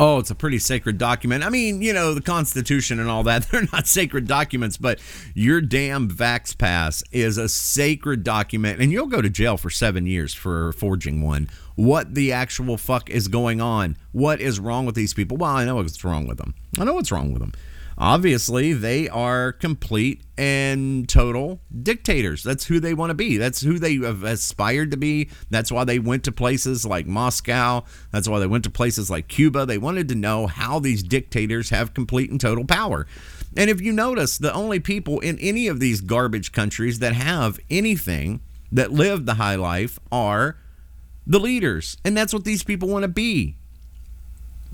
Oh, it's a pretty sacred document. I mean, you know, the Constitution and all that, they're not sacred documents, but your damn Vax Pass is a sacred document, and you'll go to jail for seven years for forging one. What the actual fuck is going on? What is wrong with these people? Well, I know what's wrong with them. I know what's wrong with them. Obviously, they are complete and total dictators. That's who they want to be. That's who they have aspired to be. That's why they went to places like Moscow. That's why they went to places like Cuba. They wanted to know how these dictators have complete and total power. And if you notice, the only people in any of these garbage countries that have anything that live the high life are the leaders. And that's what these people want to be.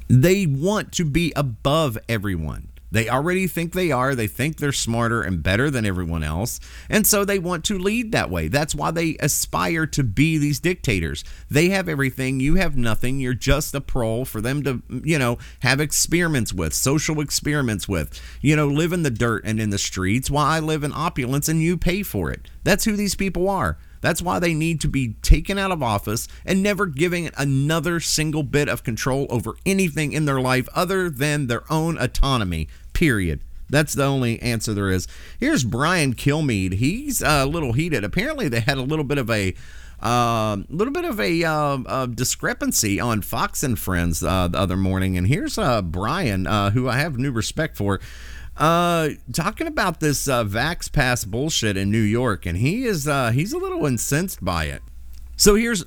They want to be above everyone. They already think they are. They think they're smarter and better than everyone else. And so they want to lead that way. That's why they aspire to be these dictators. They have everything. You have nothing. You're just a prole for them to, you know, have experiments with, social experiments with, you know, live in the dirt and in the streets while I live in opulence and you pay for it. That's who these people are. That's why they need to be taken out of office and never giving another single bit of control over anything in their life other than their own autonomy. Period. That's the only answer there is. Here's Brian Kilmeade. He's a little heated. Apparently, they had a little bit of a a uh, little bit of a, uh, a, discrepancy on Fox and Friends uh, the other morning, and here's uh, Brian, uh, who I have new respect for, uh, talking about this Vax Pass bullshit in New York, and he is he's a little incensed by it. So here's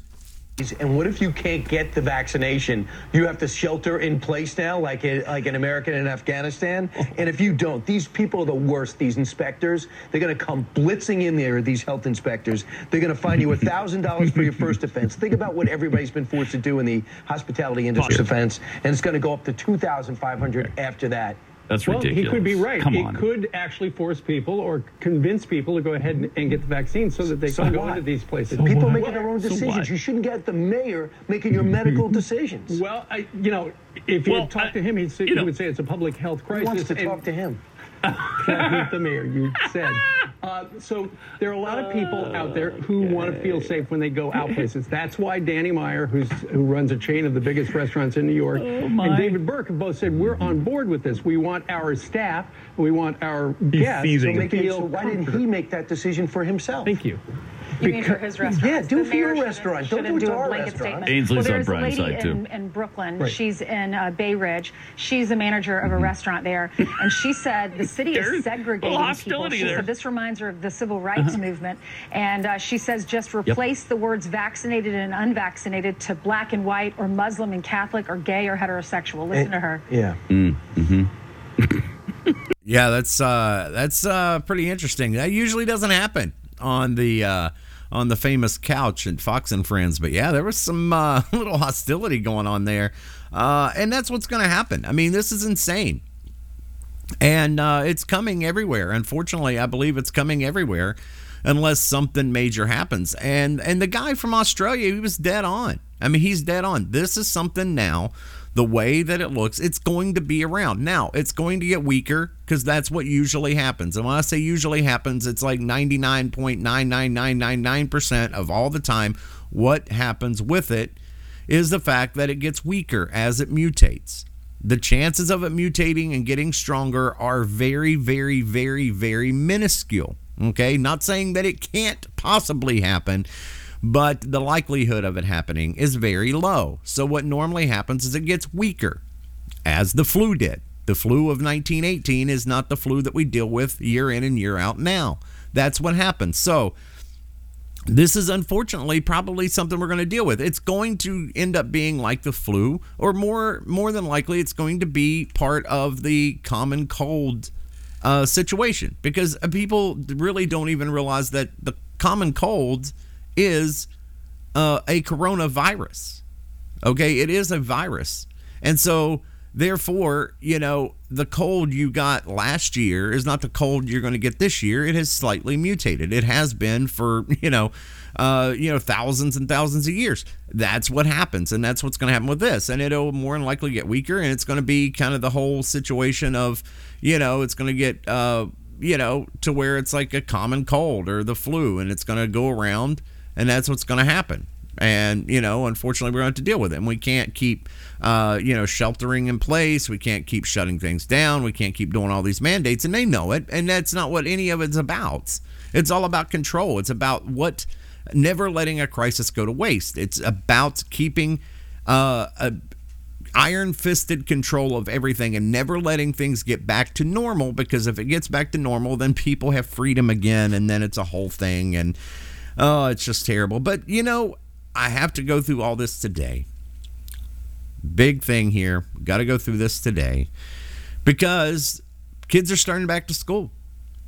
and what if you can't get the vaccination? You have to shelter in place now, like a, like an American in Afghanistan. And if you don't, these people are the worst. These inspectors, they're going to come blitzing in there. These health inspectors, they're going to find you a thousand dollars for your first offense. Think about what everybody's been forced to do in the hospitality industry offense, and it's going to go up to two thousand five hundred after that. That's well, ridiculous. he could be right. Come it on. could actually force people or convince people to go ahead and, and get the vaccine so that they So can go into these places. people making their own decisions. what? you shouldn't get the mayor making your medical decisions. Well, I, you know, if you Well, had talked I- to him, he'd say, you he know- would say it's a public health Who crisis. wants to and- talk to him? Not the mayor, you said. Uh, so there are a lot of people out there who want to feel safe when they go out places. That's why Danny Meyer, who's who runs a chain of the biggest restaurants in New York, my. and David Burke have both said we're on board with this. We want our staff, we want our guests So, to make it- feel so why didn't he make that decision for himself? Thank you. You mean for his restaurant? Yeah, do it for your restaurant. Don't do it to our restaurant. Ainsley's well, on there's a Brian's lady side, too. in, in Brooklyn. Right. She's in uh, Bay Ridge. She's a manager of a restaurant there, and she said the city There's is segregating people. hostility She there. said this reminds her of the civil rights Uh-huh. movement, and uh, she says just replace the words vaccinated and unvaccinated to black and white, or Muslim and Catholic, or gay or heterosexual. Listen to her. Yeah. Mm-hmm. yeah, that's uh, that's uh, pretty interesting. That usually doesn't happen on the uh, on the famous couch at Fox and Friends, but yeah, there was some uh, little hostility going on there, uh, and that's what's going to happen. I mean, this is insane, and uh, it's coming everywhere. Unfortunately, I believe it's coming everywhere, unless something major happens. And and the guy from Australia, he was dead on. I mean, he's dead on. This is something now. The way that it looks, it's going to be around. Now, it's going to get weaker because that's what usually happens. And when I say usually happens, it's like 99.99999% of all the time. What happens with it is the fact that it gets weaker as it mutates. The chances of it mutating and getting stronger are very, very, very, very minuscule. Okay, not saying that it can't possibly happen, but the likelihood of it happening is very low. So, what normally happens is it gets weaker, as the flu did. The flu of 1918 is not the flu that we deal with year in and year out now. That's what happens. So, this is unfortunately probably something we're going to deal with. It's going to end up being like the flu, or more more than likely, it's going to be part of the common cold uh, situation because people really don't even realize that the common cold is uh, a coronavirus. Okay, it is a virus, and so therefore, you know, the cold you got last year is not the cold you're going to get this year. It has slightly mutated. It has been for you know, uh, you know, thousands and thousands of years. That's what happens, and that's what's going to happen with this. And it'll more than likely get weaker, and it's going to be kind of the whole situation of, you know, it's going to get. Uh, you know, to where it's like a common cold or the flu, and it's going to go around, and that's what's going to happen. And you know, unfortunately, we're going to to deal with it. And we can't keep, uh, you know, sheltering in place. We can't keep shutting things down. We can't keep doing all these mandates, and they know it. And that's not what any of it's about. It's all about control. It's about what never letting a crisis go to waste. It's about keeping uh, a iron fisted control of everything and never letting things get back to normal because if it gets back to normal then people have freedom again and then it's a whole thing and oh it's just terrible. But you know i have to go through all this today. Big thing here. Got to go through this today. Because kids are starting back to school.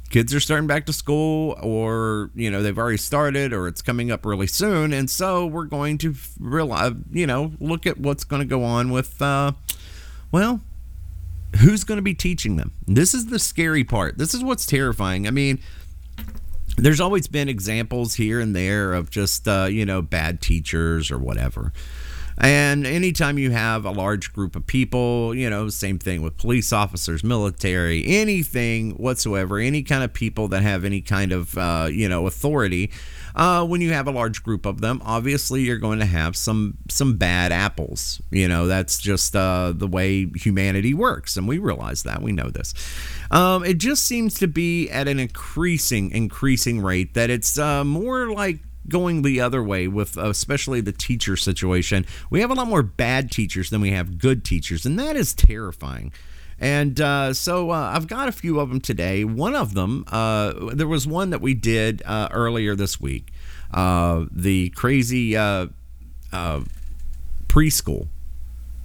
Kids are starting back to school or you know they've already started or it's coming up really soon. And so we're going to realize you know look at what's going to go on with uh well who's going to be teaching them? This is the scary part. This is what's terrifying. I mean there's always been examples here and there of just uh, you know bad teachers or whatever. And anytime you have a large group of people, you know, same thing with police officers, military, anything whatsoever, any kind of people that have any kind of, uh, you know, authority, uh, when you have a large group of them, obviously you're going to have some some bad apples. You know, that's just uh, the way humanity works, and we realize that. We know this. Um, it just seems to be at an increasing, increasing rate that it's uh, more like going the other way with uh, especially the teacher situation. We have a lot more bad teachers than we have good teachers, and that is terrifying. And uh, so uh, I've got a few of them today. One of them, uh, there was one that we did uh, earlier this week. Uh, the crazy preschool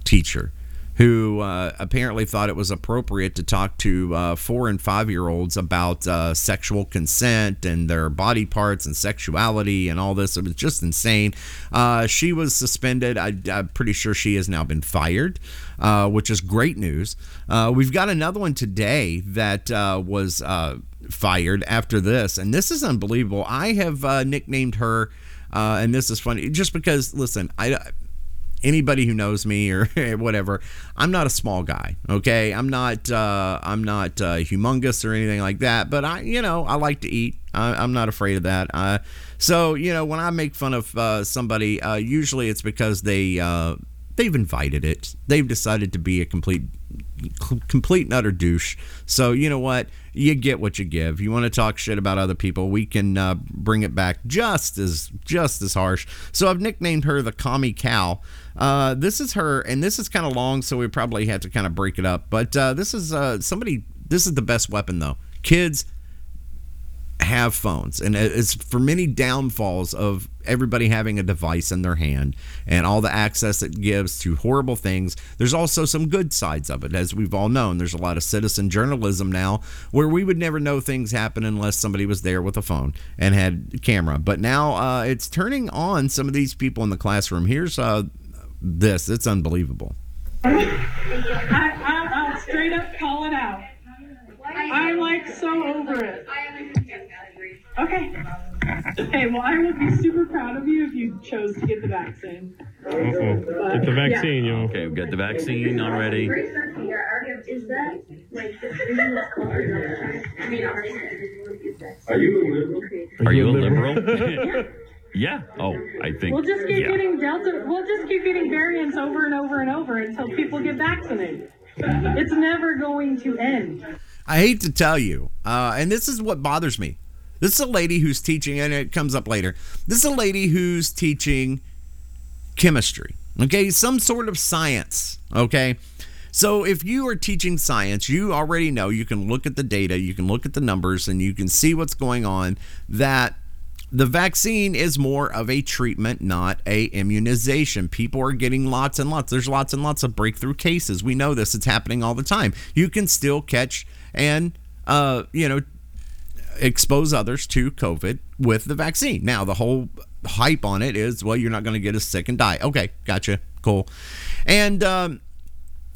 teacher who uh, apparently thought it was appropriate to talk to uh, four and five year olds about uh, sexual consent and their body parts and sexuality and all this. It was just insane. Uh, she was suspended. I, am pretty sure she has now been fired, uh, which is great news. Uh, we've got another one today that was fired after this, and this is unbelievable. I have nicknamed her. and this is funny just because, listen, I, anybody who knows me or whatever, I'm not a small guy. Okay, I'm not uh, I'm not uh, humongous or anything like that. But I, you know, I like to eat. I, am not afraid of that. Uh, so you know, when I make fun of uh, somebody, uh, usually it's because they uh, they've invited it. They've decided to be a complete complete and utter douche. So you know what? You get what you give. You want to talk shit about other people? We can uh, bring it back just as just as harsh. So I've nicknamed her the commie cow. Uh, this is her, and this is kind of long, so we probably had to kind of break it up. But uh, this is uh, somebody. This is the best weapon, though. Kids have phones, and it's for many downfalls of everybody having a device in their hand and all the access it gives to horrible things. There's also some good sides of it, as we've all known. There's a lot of citizen journalism now where we would never know things happen unless somebody was there with a phone and had camera. But now uh, it's turning on some of these people in the classroom. Here's uh, this. It's unbelievable. I, will straight up call it out. I'm like so over it. Okay. Okay, well, I would be super proud of you if you chose to get the vaccine. Uh-oh. Get the vaccine, yeah. yo. Okay, we've got the vaccine already. Is that like Are you a liberal? Are you a liberal? yeah. Oh, I think. We'll just keep yeah. getting Delta. We'll just keep getting variants over and over and over until people get vaccinated. It's never going to end. I hate to tell you, uh, and this is what bothers me. This is a lady who's teaching, and it comes up later. This is a lady who's teaching chemistry, okay? Some sort of science, okay? So if you are teaching science, you already know you can look at the data, you can look at the numbers, and you can see what's going on. That the vaccine is more of a treatment, not a immunization. People are getting lots and lots. There's lots and lots of breakthrough cases. We know this. It's happening all the time. You can still catch and uh, you know expose others to COVID with the vaccine. Now the whole hype on it is well, you're not going to get as sick and die. Okay, gotcha, cool, and. Um,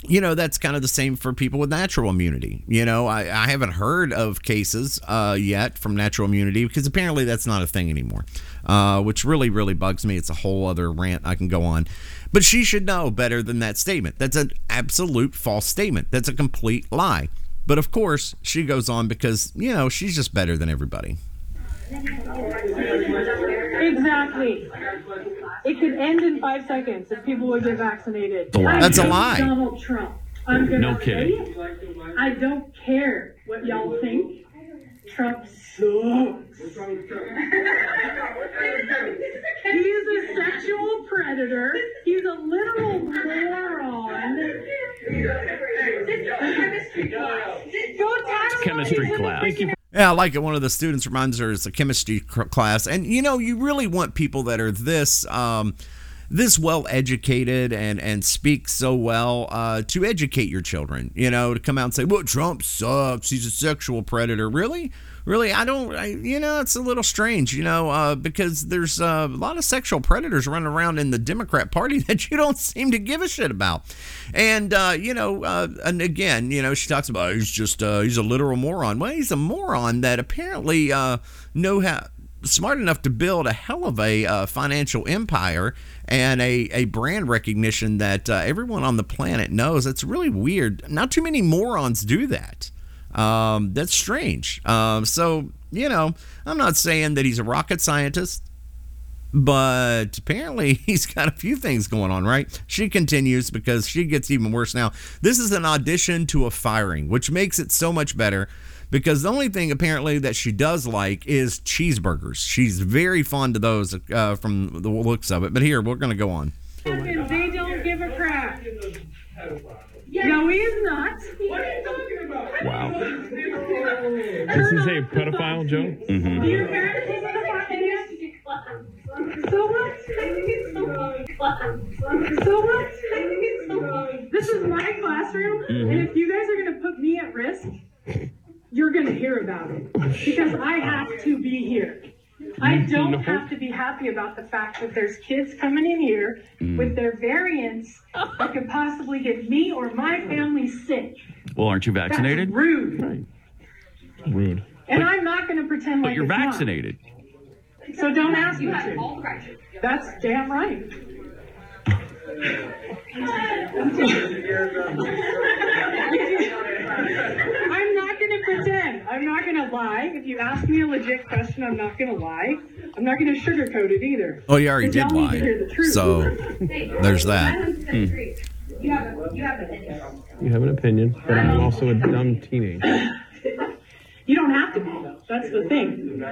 you know that's kind of the same for people with natural immunity. You know i, I haven't heard of cases uh, yet from natural immunity because apparently that's not a thing anymore uh, which really really bugs me. It's a whole other rant i can go on. But she should know better than that statement. That's an absolute false statement. That's a complete lie. But of course, she goes on because, you know, she's just better than everybody. Exactly. It end in five seconds if people would get vaccinated. That's a lie. Donald Trump. I'm gonna No kidding. say, I don't care what y'all think. Trump sucks. He's a sexual predator. He's a literal moron. Go tax Chemistry money to the class. freaking Yeah, I like it. One of the students reminds her it's a chemistry class, and you know, you really want people that are this, um, this well educated and and speak so well uh, to educate your children. You know, to come out and say, "Well, Trump sucks. He's a sexual predator." Really, really, I don't. I, you know, it's a little strange. You know, uh, because there's uh, a lot of sexual predators running around in the Democrat Party that you don't seem to give a shit about. And uh, you know, uh, and again, you know, she talks about he's just uh, he's a literal moron. Well, he's a moron that apparently uh, know how smart enough to build a hell of a uh, financial empire and a, a brand recognition that uh, everyone on the planet knows. It's really weird. Not too many morons do that. Um, that's strange. Um, so, you know, I'm not saying that he's a rocket scientist, but apparently he's got a few things going on, right? She continues because she gets even worse now. This is an audition to a firing, which makes it so much better because the only thing apparently that she does like is cheeseburgers. She's very fond of those uh, from the looks of it. But here, we're going to go on. They don't give a crap. No, he is not. Wow. Does he say pedophile, Joe? Mm-hmm. Do your parents give a So what? I think it's so what? This is my classroom, Mm-hmm. and if you guys are going to put me at risk, you're going to hear about it because I have to be here. I don't No. have to be happy about the fact that there's kids coming in here Mm. with their variants that could possibly get me or my family sick. Well, aren't you vaccinated? That's rude. Rude. And I'm not going to pretend But like you're it's not. vaccinated. So don't ask me to. That's damn right. I'm not gonna pretend. I'm not gonna lie. If you ask me a legit question, I'm not gonna lie. I'm not gonna sugarcoat it either. Oh, you already did lie. the. So there's that. Hmm. You have, a- you have an opinion. You have an opinion, but I'm also a dumb teenager. You don't have to be though. That's the thing.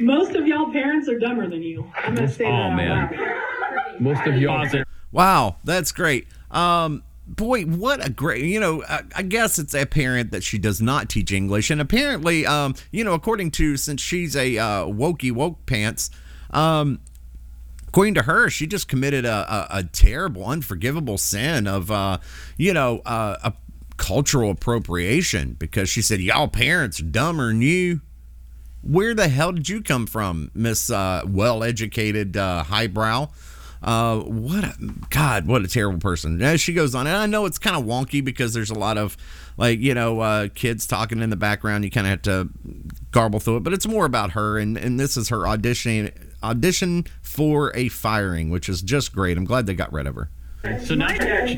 Most of y'all parents are dumber than you. I'm gonna say that Oh, out man. loud. Most of y'all. Wow, that's great. Um, boy, what a great, you know, I, I guess it's apparent that she does not teach English. And apparently, um, you know, according to, since she's a uh, wokey woke pants, um, according to her, she just committed a, a, a terrible, unforgivable sin of, uh, you know, uh, a cultural appropriation because she said, y'all parents are dumber than you. Where the hell did you come from, Miss uh, well educated uh, highbrow? Uh, what a God, what a terrible person. As she goes on, and I know it's kind of wonky because there's a lot of like you know uh, kids talking in the background. You kind of have to garble through it, but it's more about her, and and this is her audition audition for a firing, which is just great. I'm glad they got rid of her. So now,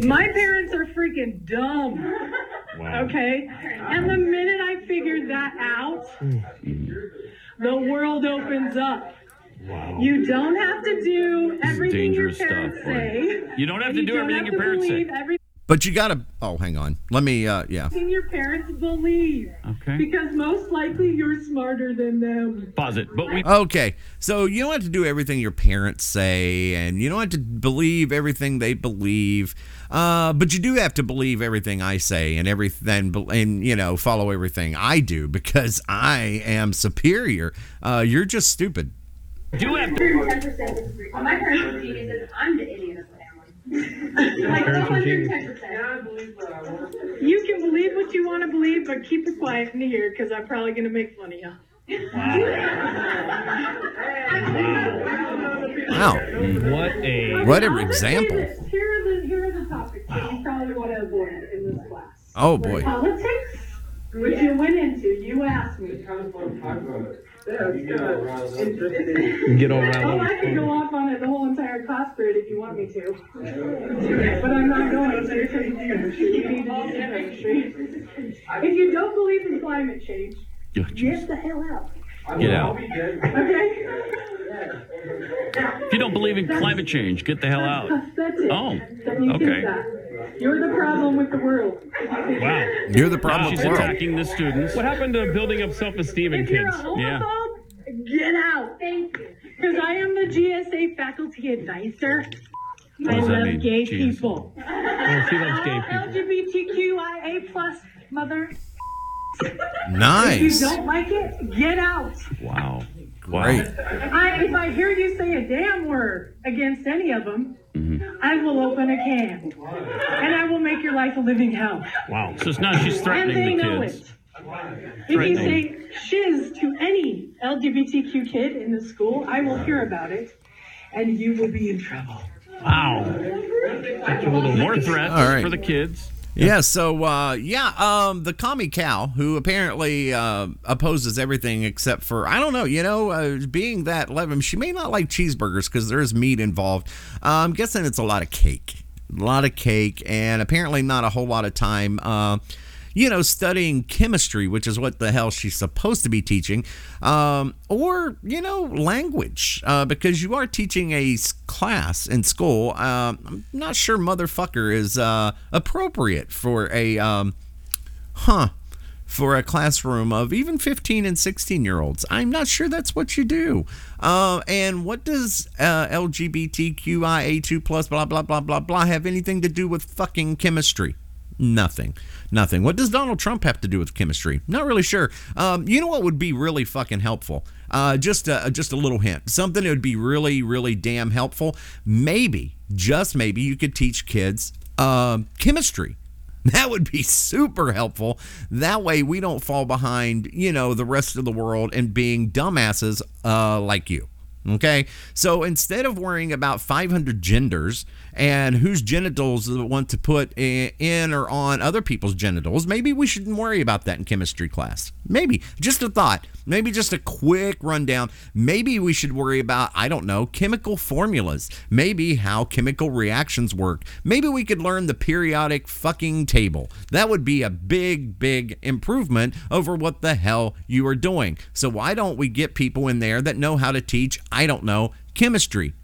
My parents are freaking dumb. Okay? And the minute I figured that out, hmm. the world opens up. You don't have to do everything your dangerous parents stuff, say. You don't have to do everything your parents say. Everything But you gotta. Oh, hang on. Let me. Uh, yeah. your parents believe. Okay. Because most likely you're smarter than them. pause it. But we Okay, so you don't have to do everything your parents say, and you don't have to believe everything they believe, uh, but you do have to believe everything I say and everything, and you know, follow everything I do because I am superior. Uh, you're just stupid. do have to. Ten percent disagree. My parents are geniuses. I'm the idiot of the family. like parents are geniuses. 110%. You can believe what you want to believe, but keep it quiet in here because I'm probably going to make fun of you. Wow, What a. what I'll an example! this. Here are the here are the topics that you probably want to avoid in this class. Oh boy, Politics, which you went into. You asked me. Get all riled Oh, up. I could go off on it the whole entire class period if you want me to. But I'm not going to. You're taking. You need to do chemistry. If you don't believe in climate change, get the hell out. Get out. Okay? If you don't believe in climate change, get the hell out. That's it. Oh, Don't you okay. that? You're the problem with the world. Wow. you're the problem she's with the world. attacking the students. What happened to building up self esteem in If you're a kids? Yeah. get out. Thank you. Because I am the GSA faculty advisor. I does that love mean? gay Jesus. people. Oh, she loves gay people. LGBTQIA plus mother. Nice. If you don't like it, get out. Wow. Great. I, if I hear you say a damn word against any of them, Mm-hmm. I will open a can. And I will make your life a living hell. Wow. So now she's And threatening they the know kids. it. If you say shiz to any LGBTQ kid in the school, I will hear about it, and you will be in trouble. Wow. A little More threats All right. for the kids. Yeah, so uh, yeah, um, the commie cow who apparently uh, opposes everything except for I don't know, you know, uh, being that Levin, she may not like cheeseburgers because there is meat involved. Uh, I'm guessing it's a lot of cake, a lot of cake, and apparently not a whole lot of time. Uh, you know, studying chemistry, which is what the hell she's supposed to be teaching, um, or, you know, language, uh, because you are teaching a class in school. Um, I'm not sure motherfucker is uh, appropriate for a, um, huh, for a classroom of even 15 and 16 year olds. I'm not sure that's what you do. Uh, and what does uh, LGBTQIA2 plus blah, blah, blah, blah, blah have anything to do with fucking chemistry? Nothing. Nothing. What does Donald Trump have to do with chemistry? Not really sure. Um, you know what would be really fucking helpful? Uh, just a, just a little hint. Something that would be really, really damn helpful. Maybe, just maybe, you could teach kids uh, chemistry. That would be super helpful. That way, we don't fall behind, you know, the rest of the world and being dumbasses uh, like you. Okay, so instead of worrying about 500 genders and whose genitals want to put in or on other people's genitals, maybe we shouldn't worry about that in chemistry class. Maybe just a thought. Maybe just a quick rundown. Maybe we should worry about, I don't know, chemical formulas. Maybe how chemical reactions work. Maybe we could learn the periodic fucking table. That would be a big, big improvement over what the hell you are doing. So why don't we get people in there that know how to teach, I don't know, chemistry?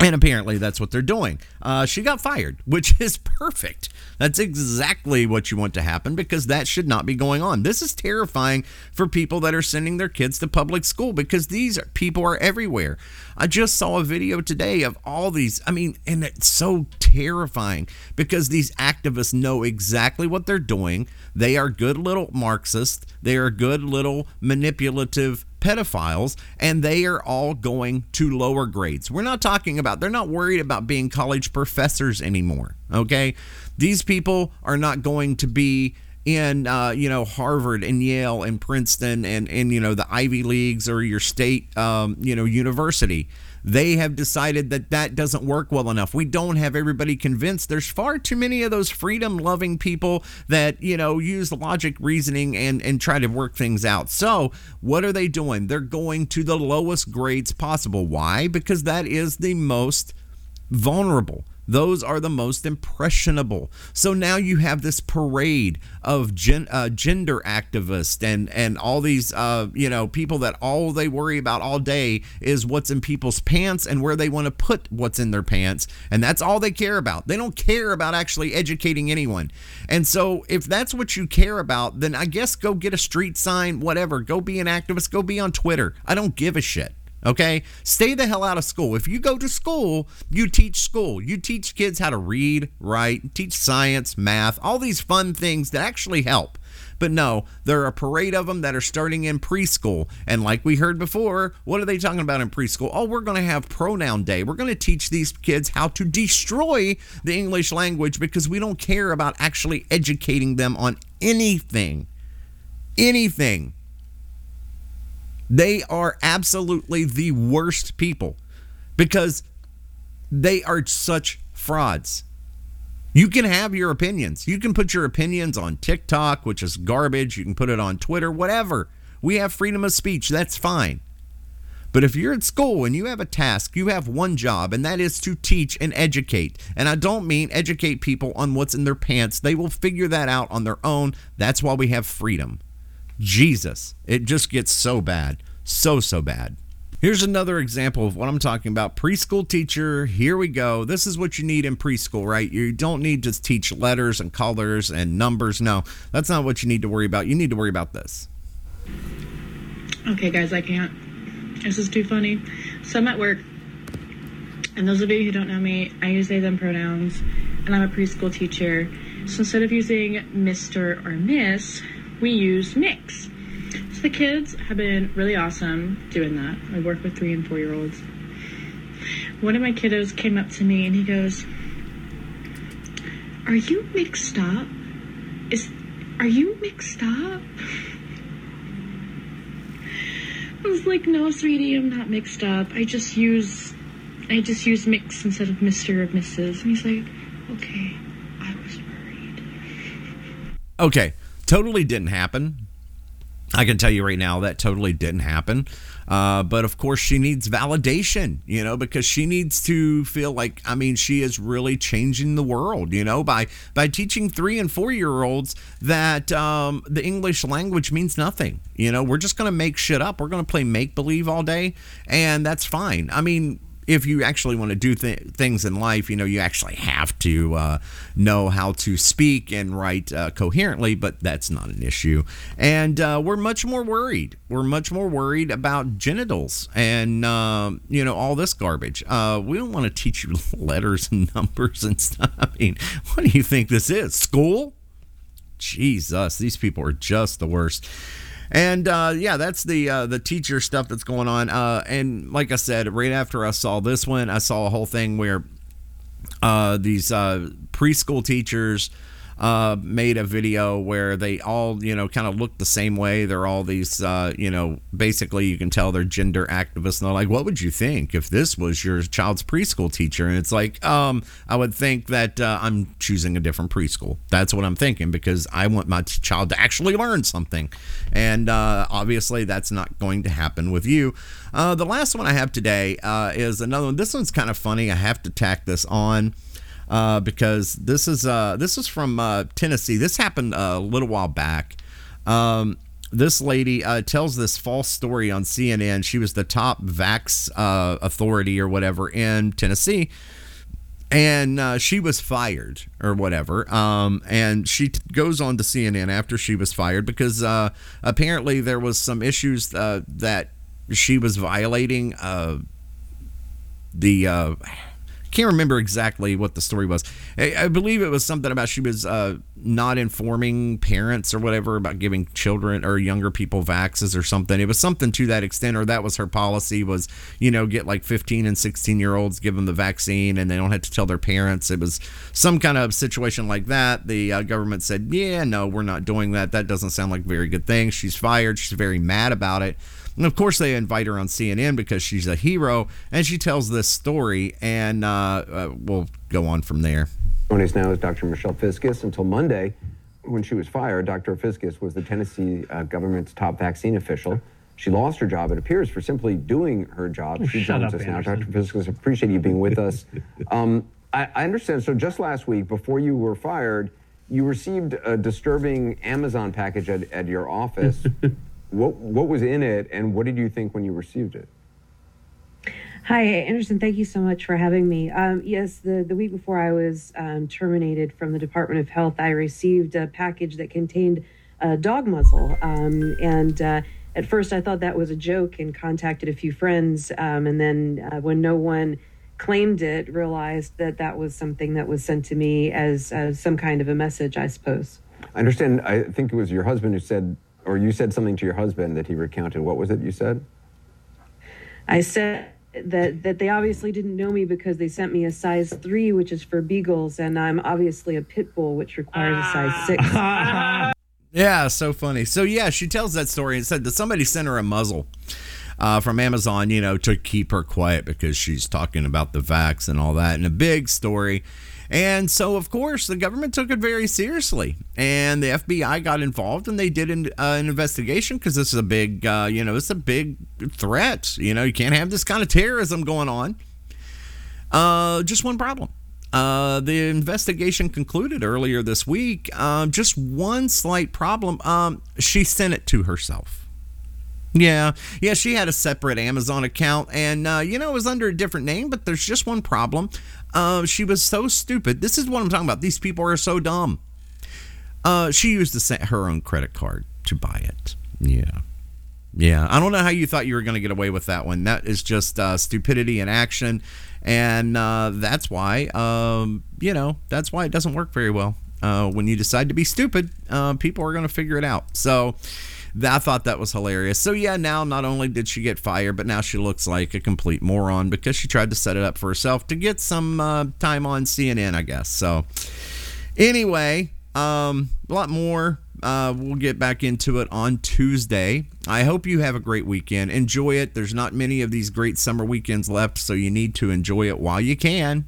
And apparently that's what they're doing. Uh, she got fired, which is perfect. That's exactly what you want to happen because that should not be going on. This is terrifying for people that are sending their kids to public school because these are, people are everywhere. I just saw a video today of all these. I mean, and it's so terrifying because these activists know exactly what they're doing. They are good little Marxists, they are good little manipulative pedophiles and they are all going to lower grades. We're not talking about, they're not worried about being college professors anymore. Okay. These people are not going to be in, uh, you know, Harvard and Yale and Princeton and, and, you know, the Ivy Leagues or your state, um, you know, university. They have decided that that doesn't work well enough. We don't have everybody convinced. There's far too many of those freedom loving people that, you know, use logic, reasoning, and, and try to work things out. So, what are they doing? They're going to the lowest grades possible. Why? Because that is the most vulnerable. Those are the most impressionable. So now you have this parade of gen, uh, gender activists and and all these uh, you know people that all they worry about all day is what's in people's pants and where they want to put what's in their pants, and that's all they care about. They don't care about actually educating anyone. And so if that's what you care about, then I guess go get a street sign, whatever. Go be an activist. Go be on Twitter. I don't give a shit. Okay? Stay the hell out of school. If you go to school, you teach school. You teach kids how to read, write, teach science, math, all these fun things that actually help. But no, there are a parade of them that are starting in preschool. And like we heard before, what are they talking about in preschool? Oh, we're going to have pronoun day. We're going to teach these kids how to destroy the English language because we don't care about actually educating them on anything. Anything. They are absolutely the worst people because they are such frauds. You can have your opinions. You can put your opinions on TikTok, which is garbage. You can put it on Twitter, whatever. We have freedom of speech. That's fine. But if you're at school and you have a task, you have one job, and that is to teach and educate. And I don't mean educate people on what's in their pants. They will figure that out on their own. That's why we have freedom. Jesus, it just gets so bad. So, so bad. Here's another example of what I'm talking about. Preschool teacher, here we go. This is what you need in preschool, right? You don't need to teach letters and colors and numbers. No, that's not what you need to worry about. You need to worry about this. Okay, guys, I can't. This is too funny. So I'm at work, and those of you who don't know me, I use they, them pronouns, and I'm a preschool teacher. So instead of using Mr. or Miss, we use mix. So the kids have been really awesome doing that. I work with three and four year olds. One of my kiddos came up to me and he goes, Are you mixed up? Is are you mixed up? I was like, no, sweetie, I'm not mixed up. I just use, I just use mix instead of Mr. or Mrs. And he's like, okay, I was worried. Okay, totally didn't happen. I can tell you right now that totally didn't happen. Uh, but of course, she needs validation, you know, because she needs to feel like, I mean, she is really changing the world, you know, by by teaching three and four year olds that um, the English language means nothing. You know, we're just to make shit up. We're to play make believe all day, and that's fine. I mean, if you actually want to do th- things in life, you know, you actually have to uh, know how to speak and write uh, coherently, but that's not an issue. And uh, we're much more worried. We're much more worried about genitals and, um, you know, all this garbage. Uh, we don't want to teach you letters and numbers and stuff. I mean, what do you think this is? School? Jesus, these people are just the worst. And uh, yeah, that's the uh, the teacher stuff that's going on. Uh, and like I said, right after I saw this one, I saw a whole thing where uh, these uh, preschool teachers uh, made a video where they all, you know, kind of look the same way. They're all these, uh, you know, basically you can tell they're gender activists. And they're like, what would you think if this was your child's preschool teacher? And it's like, um, I would think that uh, I'm choosing a different preschool. That's what I'm thinking because I want my child to actually learn something. And uh, obviously that's not going to happen with you. Uh, the last one I have today uh, is another one. This one's kind of funny. I have to tack this on uh, because this is uh, this is from uh, Tennessee. This happened a little while back. Um, this lady uh, tells this false story on CNN. She was the top vax uh, authority or whatever in Tennessee. And uh, she was fired or whatever. Um, and she t- goes on to CNN after she was fired because apparently there was some issues that she was violating the can't remember exactly what the story was. I, I believe it was something about she was uh, not informing parents or whatever about giving children or younger people vaxes or something. It was something to that extent, or that was her policy was, you know, get like 15 and 16 year olds, give them the vaccine, and they don't have to tell their parents. It was some kind of situation like that. The uh, government said, yeah, no, we're not doing that. That doesn't sound like a very good thing. She's fired. She's very mad about it. And of course, they invite her on CNN because she's a hero and she tells this story, and uh, uh, we'll go on from there. Joining us now is Dr. Michelle Fiscus. Until Monday, when she was fired, Dr. Fiscus was the Tennessee uh, government's top vaccine official. She lost her job, it appears, for simply doing her job. Oh, she shut joins up, us now. Anderson. Dr. Fiscus, appreciate you being with us. Um, I, I understand. So, just last week, before you were fired, you received a disturbing Amazon package at, at your office. what, what was in it, and what did you think when you received it? Hi, Anderson. Thank you so much for having me. Um, yes, the, the week before I was um, terminated from the Department of Health, I received a package that contained a dog muzzle. Um, and uh, at first, I thought that was a joke and contacted a few friends. Um, and then, uh, when no one claimed it, realized that that was something that was sent to me as, as some kind of a message, I suppose. I understand. I think it was your husband who said, or you said something to your husband that he recounted. What was it you said? I said that that they obviously didn't know me because they sent me a size three, which is for beagles, and I'm obviously a pit bull, which requires a size six. Yeah, so funny. So yeah, she tells that story and said that somebody sent her a muzzle uh, from Amazon, you know, to keep her quiet because she's talking about the vax and all that, and a big story. And so, of course, the government took it very seriously, and the FBI got involved, and they did an, uh, an investigation because this is a big, uh, you know, it's a big threat. You know, you can't have this kind of terrorism going on. Uh, just one problem. Uh, the investigation concluded earlier this week. Um, just one slight problem. Um, she sent it to herself. Yeah, yeah, she had a separate Amazon account, and uh, you know it was under a different name. But there's just one problem. Uh, she was so stupid. This is what I'm talking about. These people are so dumb. Uh, she used set her own credit card to buy it. Yeah, yeah. I don't know how you thought you were going to get away with that one. That is just uh, stupidity in action, and uh, that's why, um, you know, that's why it doesn't work very well. Uh, when you decide to be stupid, uh, people are going to figure it out. So. I thought that was hilarious. So yeah, now not only did she get fired, but now she looks like a complete moron because she tried to set it up for herself to get some uh, time on CNN, I guess. So anyway, um, a lot more. Uh, we'll get back into it on Tuesday. I hope you have a great weekend. Enjoy it. There's not many of these great summer weekends left, so you need to enjoy it while you can.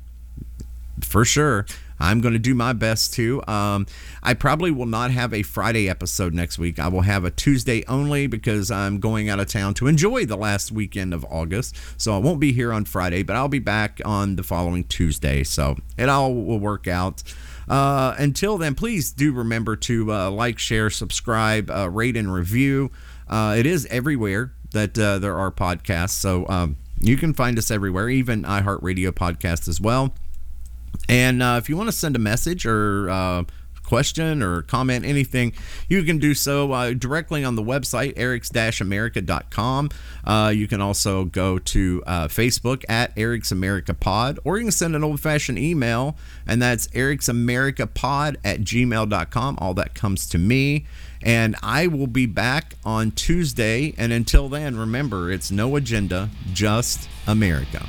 For sure. I'm going to do my best too. Um, I probably will not have a Friday episode next week. I will have a Tuesday only because I'm going out of town to enjoy the last weekend of August. So I won't be here on Friday, but I'll be back on the following Tuesday. So it all will work out. Uh, until then, please do remember to uh, like, share, subscribe, uh, rate, and review. Uh, it is everywhere that uh, there are podcasts. So um, you can find us everywhere, even iHeartRadio podcast as well. And uh, if you want to send a message or uh, question or comment anything, you can do so uh, directly on the website, erics-america.com. Uh, you can also go to uh, Facebook at Eric's America Pod, or you can send an old-fashioned email, and that's ericsamericapod at gmail.com. All that comes to me. And I will be back on Tuesday. And until then, remember, it's no agenda, just America.